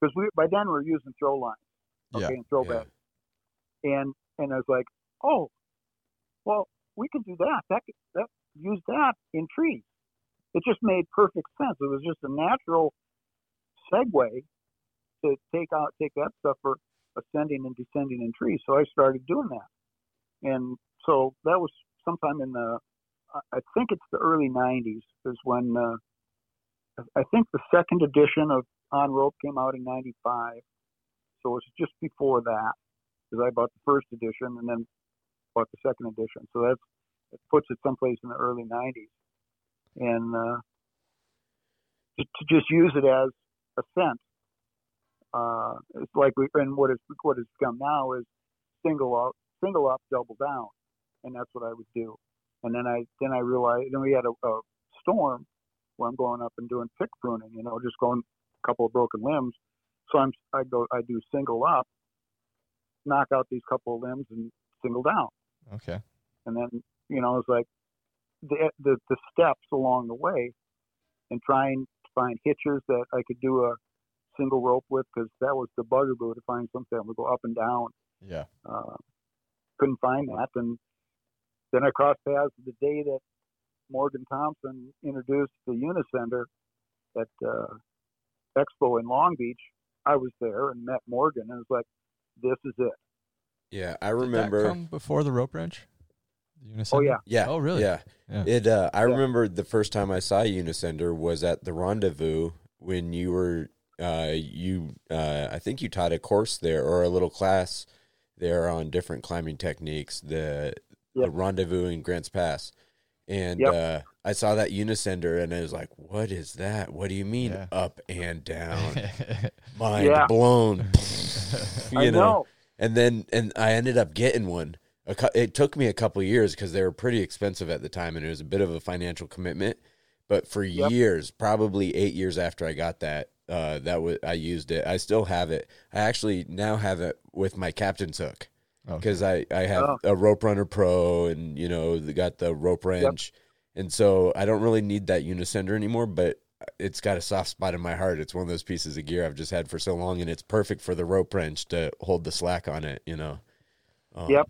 Because we by then we are using throw lines, okay, Yeah. and throw yeah. And, and I was like, oh, well, we can do that. That, could- that, use that in trees. It just made perfect sense. It was just a natural segue to take out take that stuff for ascending and descending in trees. So I started doing that, and so that was sometime in the I- think it's the early '90s is when uh, I- I think the second edition of On Rope came out in '95. So it was just before that because I bought the first edition and then bought the second edition. So that's it puts it someplace in the early '90s, and uh, to, to just use it as a scent uh, it's like we and what is what has become now is single up, single up, double down, and that's what I would do. And then I then I realized then we had a, a storm where I'm going up and doing pick pruning, you know, just going a couple of broken limbs. So I'm I go I do single up, knock out these couple of limbs and single down. Okay. and then you know it's like the the, the steps along the way, and trying to find hitches that I could do a single rope with because that was the bugaboo to find something that would go up and down. Yeah. Uh, couldn't find that, and then I crossed paths the day that Morgan Thompson introduced the Unicender at uh, Expo in Long Beach. I was there and met Morgan, and it was like, "This is it." Yeah, I Did that remember. come before the rope wrench? The Oh Unicender? yeah, Yeah. Oh, really? Yeah. Yeah. It. Uh, I Yeah. remember the first time I saw Unicender was at the Rendezvous when you were. Uh, you. Uh, I think you taught a course there or a little class there on different climbing techniques. The the Rendezvous in Grants Pass, and Yep. uh, I saw that Unicender and I was like, "What is that? What do you mean Yeah. up and down? [laughs] Mind blown." [laughs] you I know. And then and I ended up getting one. It took me a couple years because they were pretty expensive at the time, and it was a bit of a financial commitment. But for Yep. years, probably eight years after I got that, uh, that was I used it. I still have it. I actually now have it with my captain's hook Okay. because I I have Oh. a Rope Runner Pro, and you know got the rope wrench, and so I don't really need that Unicender anymore. But it's got a soft spot in my heart. It's one of those pieces of gear I've just had for so long, and it's perfect for the rope wrench to hold the slack on it. You know. Um, Yep.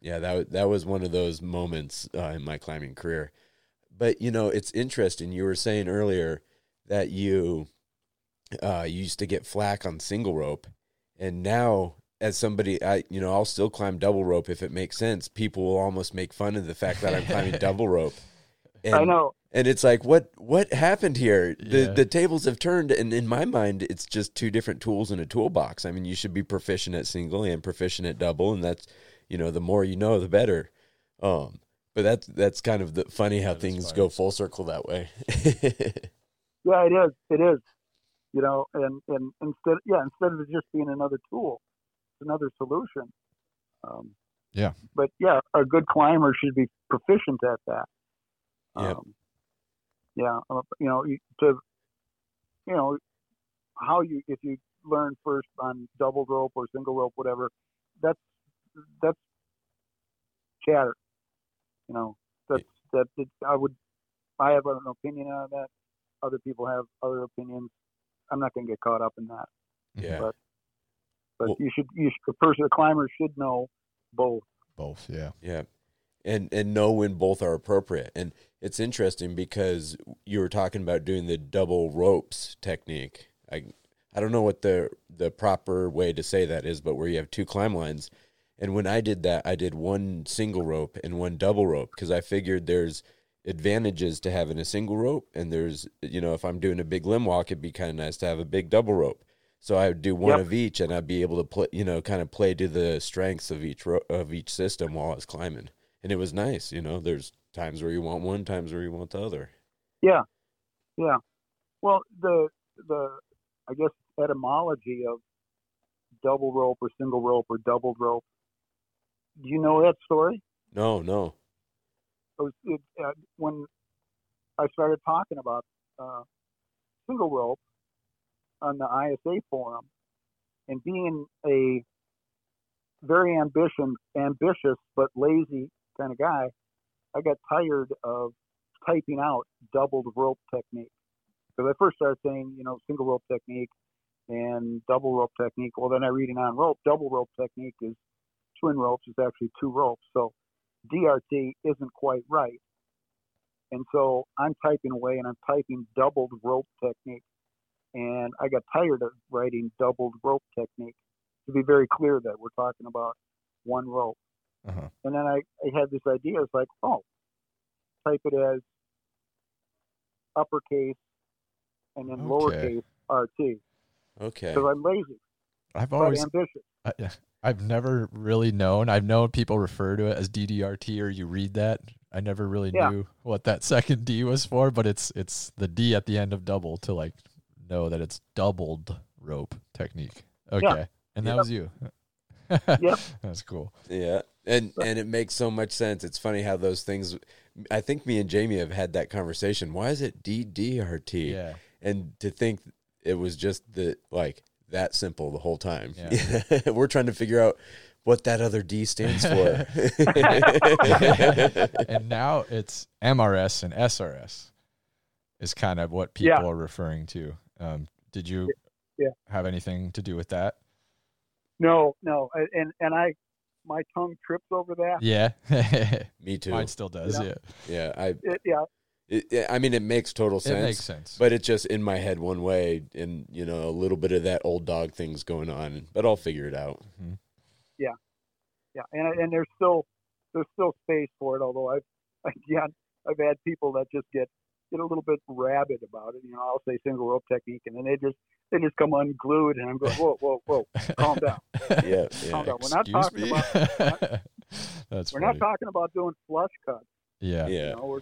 Yeah, that that was one of those moments uh, in my climbing career. But you know, it's interesting. You were saying earlier that you uh, you used to get flack on single rope, and now as somebody, I you know, I'll still climb double rope if it makes sense. People will almost make fun of the fact that I'm climbing [laughs] double rope. And, I know. And it's like, what what happened here? The Yeah. the tables have turned, and in my mind, it's just two different tools in a toolbox. I mean, you should be proficient at single and proficient at double, and that's you know, the more you know, the better. Um, but that's that's kind of the funny how That is things go full circle that way. [laughs] Yeah, it is. It is. You know, and and instead, yeah, instead of it just being another tool, it's another solution. Um, Yeah. But yeah, a good climber should be proficient at that. Yep. Yeah. uh, You know, you- to you know how you if you learn first on double rope or single rope, whatever, that's that's chatter. You know, that's that. It, I would. I have an opinion on that. Other people have other opinions. I'm not going to get caught up in that. yeah, But but Well- you should. You should, a person, a climber should know both. Both, yeah. yeah, and and know when both are appropriate. And it's interesting because you were talking about doing the double ropes technique. I I don't know what the the proper way to say that is, but where you have two climb lines. And when I did that, I did one single rope and one double rope because I figured there's advantages to having a single rope, and there's you know if I'm doing a big limb walk, it'd be kind of nice to have a big double rope. So I would do one Yep. of each, and I'd be able to play, you know, kind of play to the strengths of each ro- of each system while I was climbing, and it was nice. You know, there's times where you want one, times where you want the other. Yeah, yeah. Well, the the I guess etymology of double rope or single rope or doubled rope. Do you know that story? No, no. It was it, uh, when I started talking about uh, single rope on the ISA forum, and being a very ambitious, ambitious but lazy kind of guy, I got tired of typing out doubled rope technique. Because I first started saying, you know, single rope technique and double rope technique. Well, then I reading on rope, double rope technique is twin ropes is actually two ropes. So DRT isn't quite right. And so I'm typing away and I'm typing doubled rope technique. And I got tired of writing doubled rope technique. To be very clear that we're talking about one rope. Uh-huh. And then I, I had this idea. It's like, oh, type it as uppercase and then Okay. lowercase RT. Okay. Because I'm lazy, I've always ambitious. I, I've never really known. I've known people refer to it as DDRT or you read that. I never really Yeah. knew what that [laughs] second D was for, but it's it's the D at the end of double to like know that it's doubled rope technique. Okay. And that Yep. was you. [laughs] Yep. That's cool. Yeah, and and it makes so much sense. It's funny how those things. I think me and Jamie have had that conversation. Why is it DDRT? Yeah. And to think it was just the like that simple the whole time. Yeah. [laughs] We're trying to figure out what that other D stands for. [laughs] and now it's MRS and SRS is kind of what people Yeah. are referring to. Um, did you Yeah. have anything to do with that? No, no, and and I, my tongue trips over that. Yeah. [laughs] Me too. Mine still does. Yeah. Yeah. Yeah, I. It, yeah, It, I mean, it makes total sense. It sense. makes sense. But it's just in my head one way, and you know, a little bit of that old dog thing's going on. But I'll figure it out. Mm-hmm. yeah, yeah, and and there's still there's still space for it. Although I've [laughs] again I've had people that just get get a little bit rabid about it. You know, I'll say single rope technique, and then they just they just come unglued, and I'm going, whoa, whoa, whoa, calm down. [laughs] Yeah, Calm yeah. down. We're not Excuse talking me? about [laughs] That's we're funny. not talking about doing flush cuts. yeah. Yeah. You know, we're,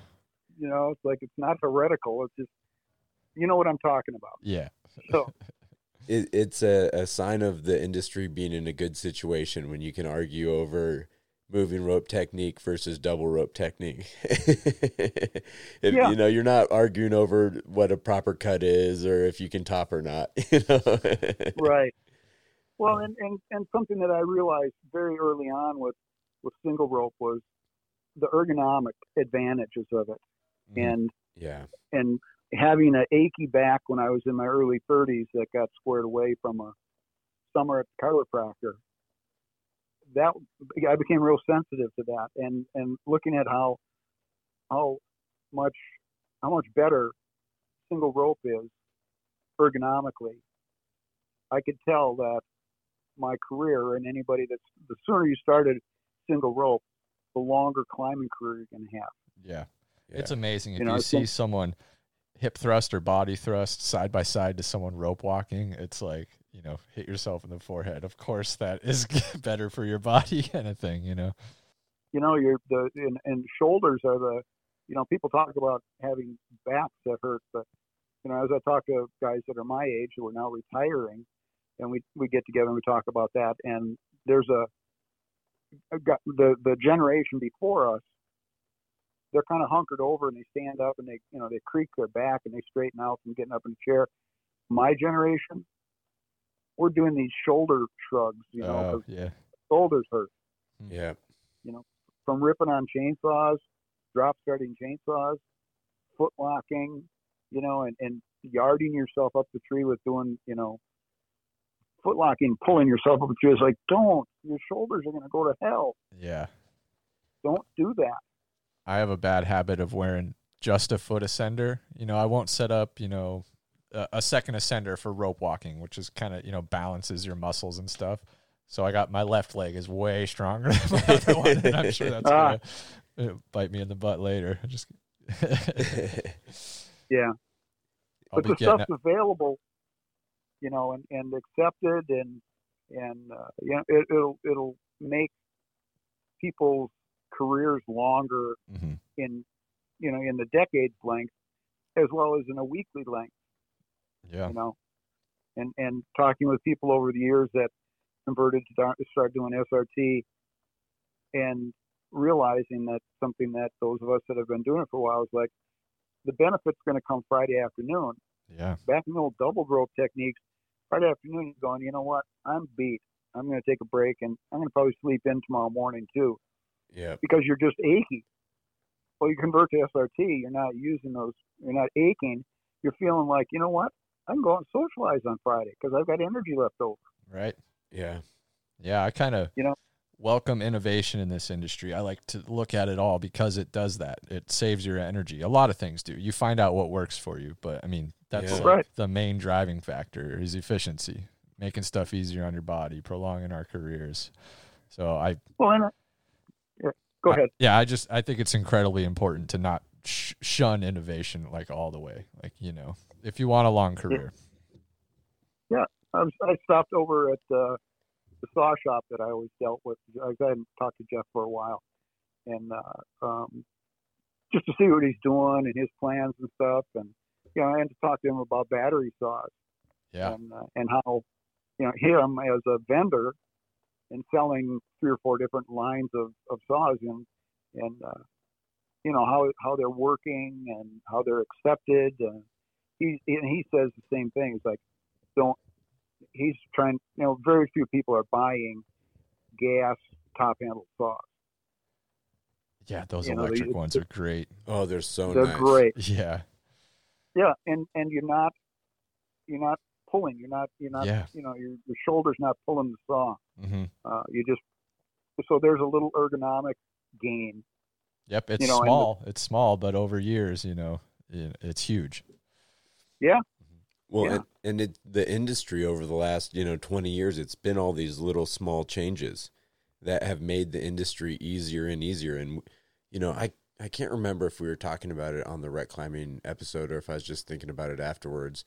you know, it's like it's not heretical. It's just you know what I'm talking about. Yeah. So [laughs] It, it's a, a sign of the industry being in a good situation when you can argue over moving rope technique versus double rope technique. [laughs] if Yeah. you know you're not arguing over what a proper cut is or if you can top or not. [laughs] You know. right. Well, and, and, and something that I realized very early on with, with single rope was the ergonomic advantages of it. Mhm. And, yeah. and having an achy back when I was in my early 30s that got squared away from a summer at the chiropractor, that I became real sensitive to that. And, and looking at how, how much, how much better single rope is ergonomically, I could tell that my career and anybody that's the sooner you started single rope, the longer climbing career you're going to have. Yeah. yeah. It's amazing if You you, know, it's see been- someone hip thrust or body thrust side by side to someone rope walking. It's like you know, hit yourself in the forehead. Of course, that is [laughs] better for your body, [laughs] kind of thing. You know. You know, your the and, and shoulders are the, you know, people talk about having backs that hurt, but you know, as I talk to guys that are my age who are now retiring, and we we get together and we talk about that, and there's a, the the generation before us, they're kind of hunkered over and they stand up and they you know they creak their back and they straighten out from getting up in a chair. My generation, we're doing these shoulder shrugs, you know, Oh 'cause yeah. shoulders hurt hmm. yeah. You know, from ripping on chainsaws, drop starting chainsaws, foot locking, you know, and, and yarding yourself up the tree with doing, you know, foot locking, pulling yourself up the tree. It's like, don't. Your shoulders are going to go to hell. Yeah. Don't do that. I have a bad habit of wearing just a foot ascender. You know, I won't set up, you know, a, a second ascender for rope walking, which is kind of, you know, balances your muscles and stuff. So I got my left leg is way stronger than my other [laughs] one, and I'm sure that's Ah. gonna uh, bite me in the butt later. [laughs] Just Yeah. I'll but the stuff's available, you know, and, and accepted and, and, uh, you know, it, it'll, it'll make people's careers longer Mhm. in you know in the decades length as well as in a weekly length Yeah. you know and and talking with people over the years that converted to start doing SRT and realizing that something that those of us that have been doing it for a while is like the benefit's going to come Friday afternoon Yeah. back in the old double rope techniques Friday afternoon you're going you know what I'm beat I'm going to take a break and I'm going to probably sleep in tomorrow morning too yeah. because you're just achy. Well, you convert to SRT, you're not using those, you're not aching. You're feeling like, you know what? I can go out and socialize on Friday because I've got energy left over. Right. Yeah. Yeah, I kind of You know? welcome innovation in this industry. I like to look at it all because it does that. It saves your energy. A lot of things do. You find out what works for you, but I mean, that's Yeah. like Right. the main driving factor is efficiency, making stuff easier on your body, prolonging our careers. So I Well, and I, yeah, go I- ahead. yeah, I just I think it's incredibly important to not sh- shun innovation like all the way. Like, you know, if you want a long career. I, was, I stopped over at uh, the saw shop that I always dealt with. I hadn't talked to Jeff for a while, and uh, um, just to see what he's doing and his plans and stuff, and you know, and to talk to him about battery saws. Yeah. and uh, and how you know him as a vendor and selling three or four different lines of, of saws and and uh, you know how how they're working and how they're accepted. Uh, he and he says the same thing. It's like don't. He's trying. You know, very few people are buying gas top handle saws. Yeah, those You know, electric ones are great. Oh, they're so They're nice. great. [laughs] Yeah. Yeah, and and you're not you're not pulling. You're not you're not Yeah. you know your your shoulders not pulling the saw. Mm-hmm. Uh, you just so there's a little ergonomic gain. Yep. It's You know, and the- small. it's small, but over years, you know, it's huge. Mm-hmm. Well, Yeah. and, and it, the industry over the last, you know, 20 years, it's been all these little small changes that have made the industry easier and easier. And, you know, I, I can't remember if we were talking about it on the rec climbing episode or if I was just thinking about it afterwards,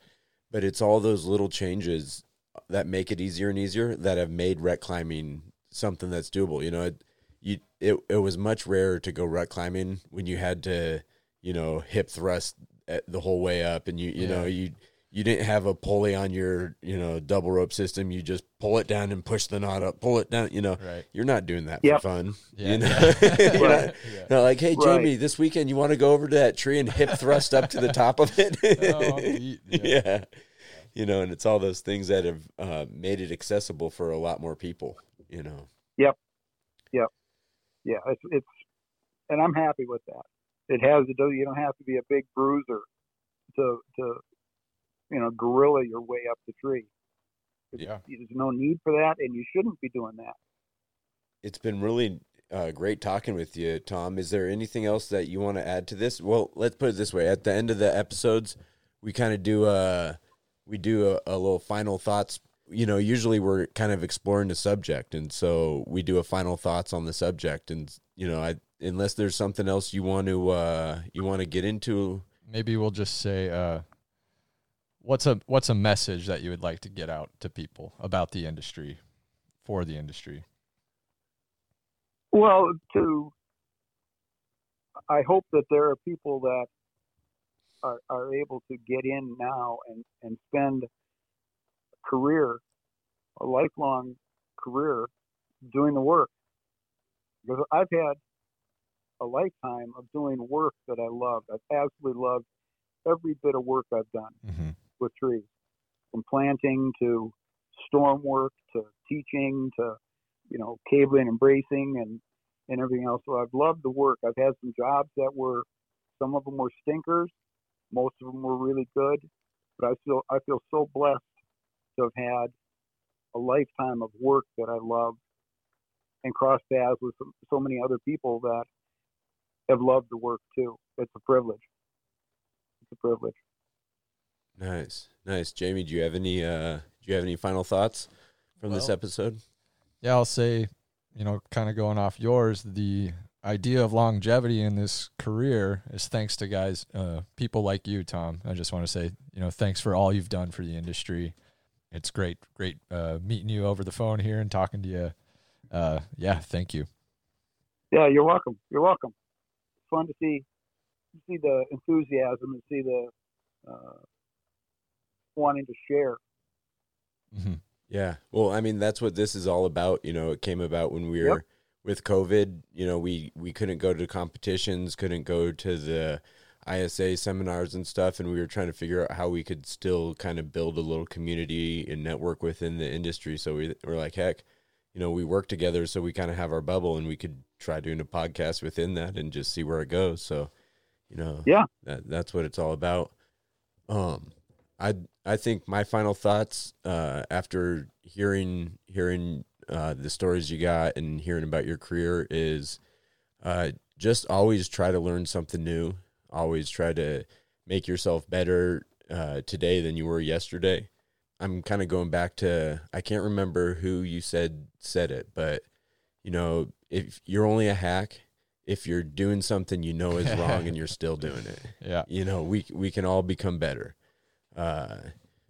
but it's all those little changes that make it easier and easier that have made rec climbing something that's doable. You know, it, you, it, it was much rarer to go rec climbing when you had to, you know, hip thrust at the whole way up and you, you know, you, you didn't have a pulley on your you know double rope system you just pull it down and push the knot up pull it down you know Right. you're not doing that Yep. for fun Yeah. you know yeah. [laughs] You're not- Yeah. you're like hey Right. jamie this weekend you want to go over to that tree and hip thrust up to the top of it [laughs] Oh, ye- [laughs] yeah. yeah. you know and it's all those things that have uh, made it accessible for a lot more people you know Yep. Yep. Yeah, it's it's and I'm happy with that. It has to do. You don't have to be a big bruiser to to you know gorilla your way up the tree. Yeah. There's no need for that, and you shouldn't be doing that. it's been really uh, great talking with you, Tom. Is there anything else that you want to add to this? Well, let's put it this way: at the end of the episodes, we kind of do a we do a, a little final thoughts. You know, usually we're kind of exploring the subject, and so we do a final thoughts on the subject. And you know, I unless there's something else you want to uh, you want to get into. Maybe we'll just say, uh, what's a what's a message that you would like to get out to people about the industry, for the industry? Well, to I hope that there are people that are, are able to get in now and, and spend a career, a lifelong career, doing the work. Because I've had a lifetime of doing work that I love. I've absolutely loved every bit of work I've done Mm-hmm. with trees, from planting to storm work to teaching to you know cabling and bracing and and everything else. So I've loved the work. I've had some jobs that were some of them were stinkers, most of them were really good, but I feel I feel so blessed to have had a lifetime of work that I love and cross paths with so many other people that have loved the work too. It's a privilege. It's a privilege. Nice, nice, Jamie. Do you have any uh, do you have any final thoughts from this episode? Yeah, I'll say, you know, kind of going off yours, the idea of longevity in this career is thanks to guys, uh, people like you, Tom. I just want to say, you know, thanks for all you've done for the industry. It's great, great uh, meeting you over the phone here and talking to you. Uh, yeah, thank you. Yeah, you're welcome. You're welcome. Fun to see see the enthusiasm and see the uh, wanting to share. hmm Yeah. Well, I mean, that's what this is all about. You know, it came about when we were Yep. with COVID. You know, we we couldn't go to competitions, couldn't go to the ISA seminars and stuff, and we were trying to figure out how we could still kind of build a little community and network within the industry. So we were like, heck, you know, we work together, so we kind of have our bubble, and we could try doing a podcast within that and just see where it goes. So, you know, Yeah. that that's what it's all about. Um, I I think my final thoughts uh, after hearing hearing uh, the stories you got and hearing about your career is uh, just always try to learn something new. Always try to make yourself better uh, today than you were yesterday. I'm kind of going back to I can't remember who you said said it, but you know if you're only a hack if you're doing something you know is wrong and you're still doing it [laughs] Yeah. you know we we can all become better uh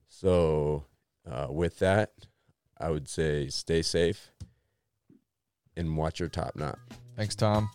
so uh with that i would say stay safe and watch your top knot Thanks, Tom.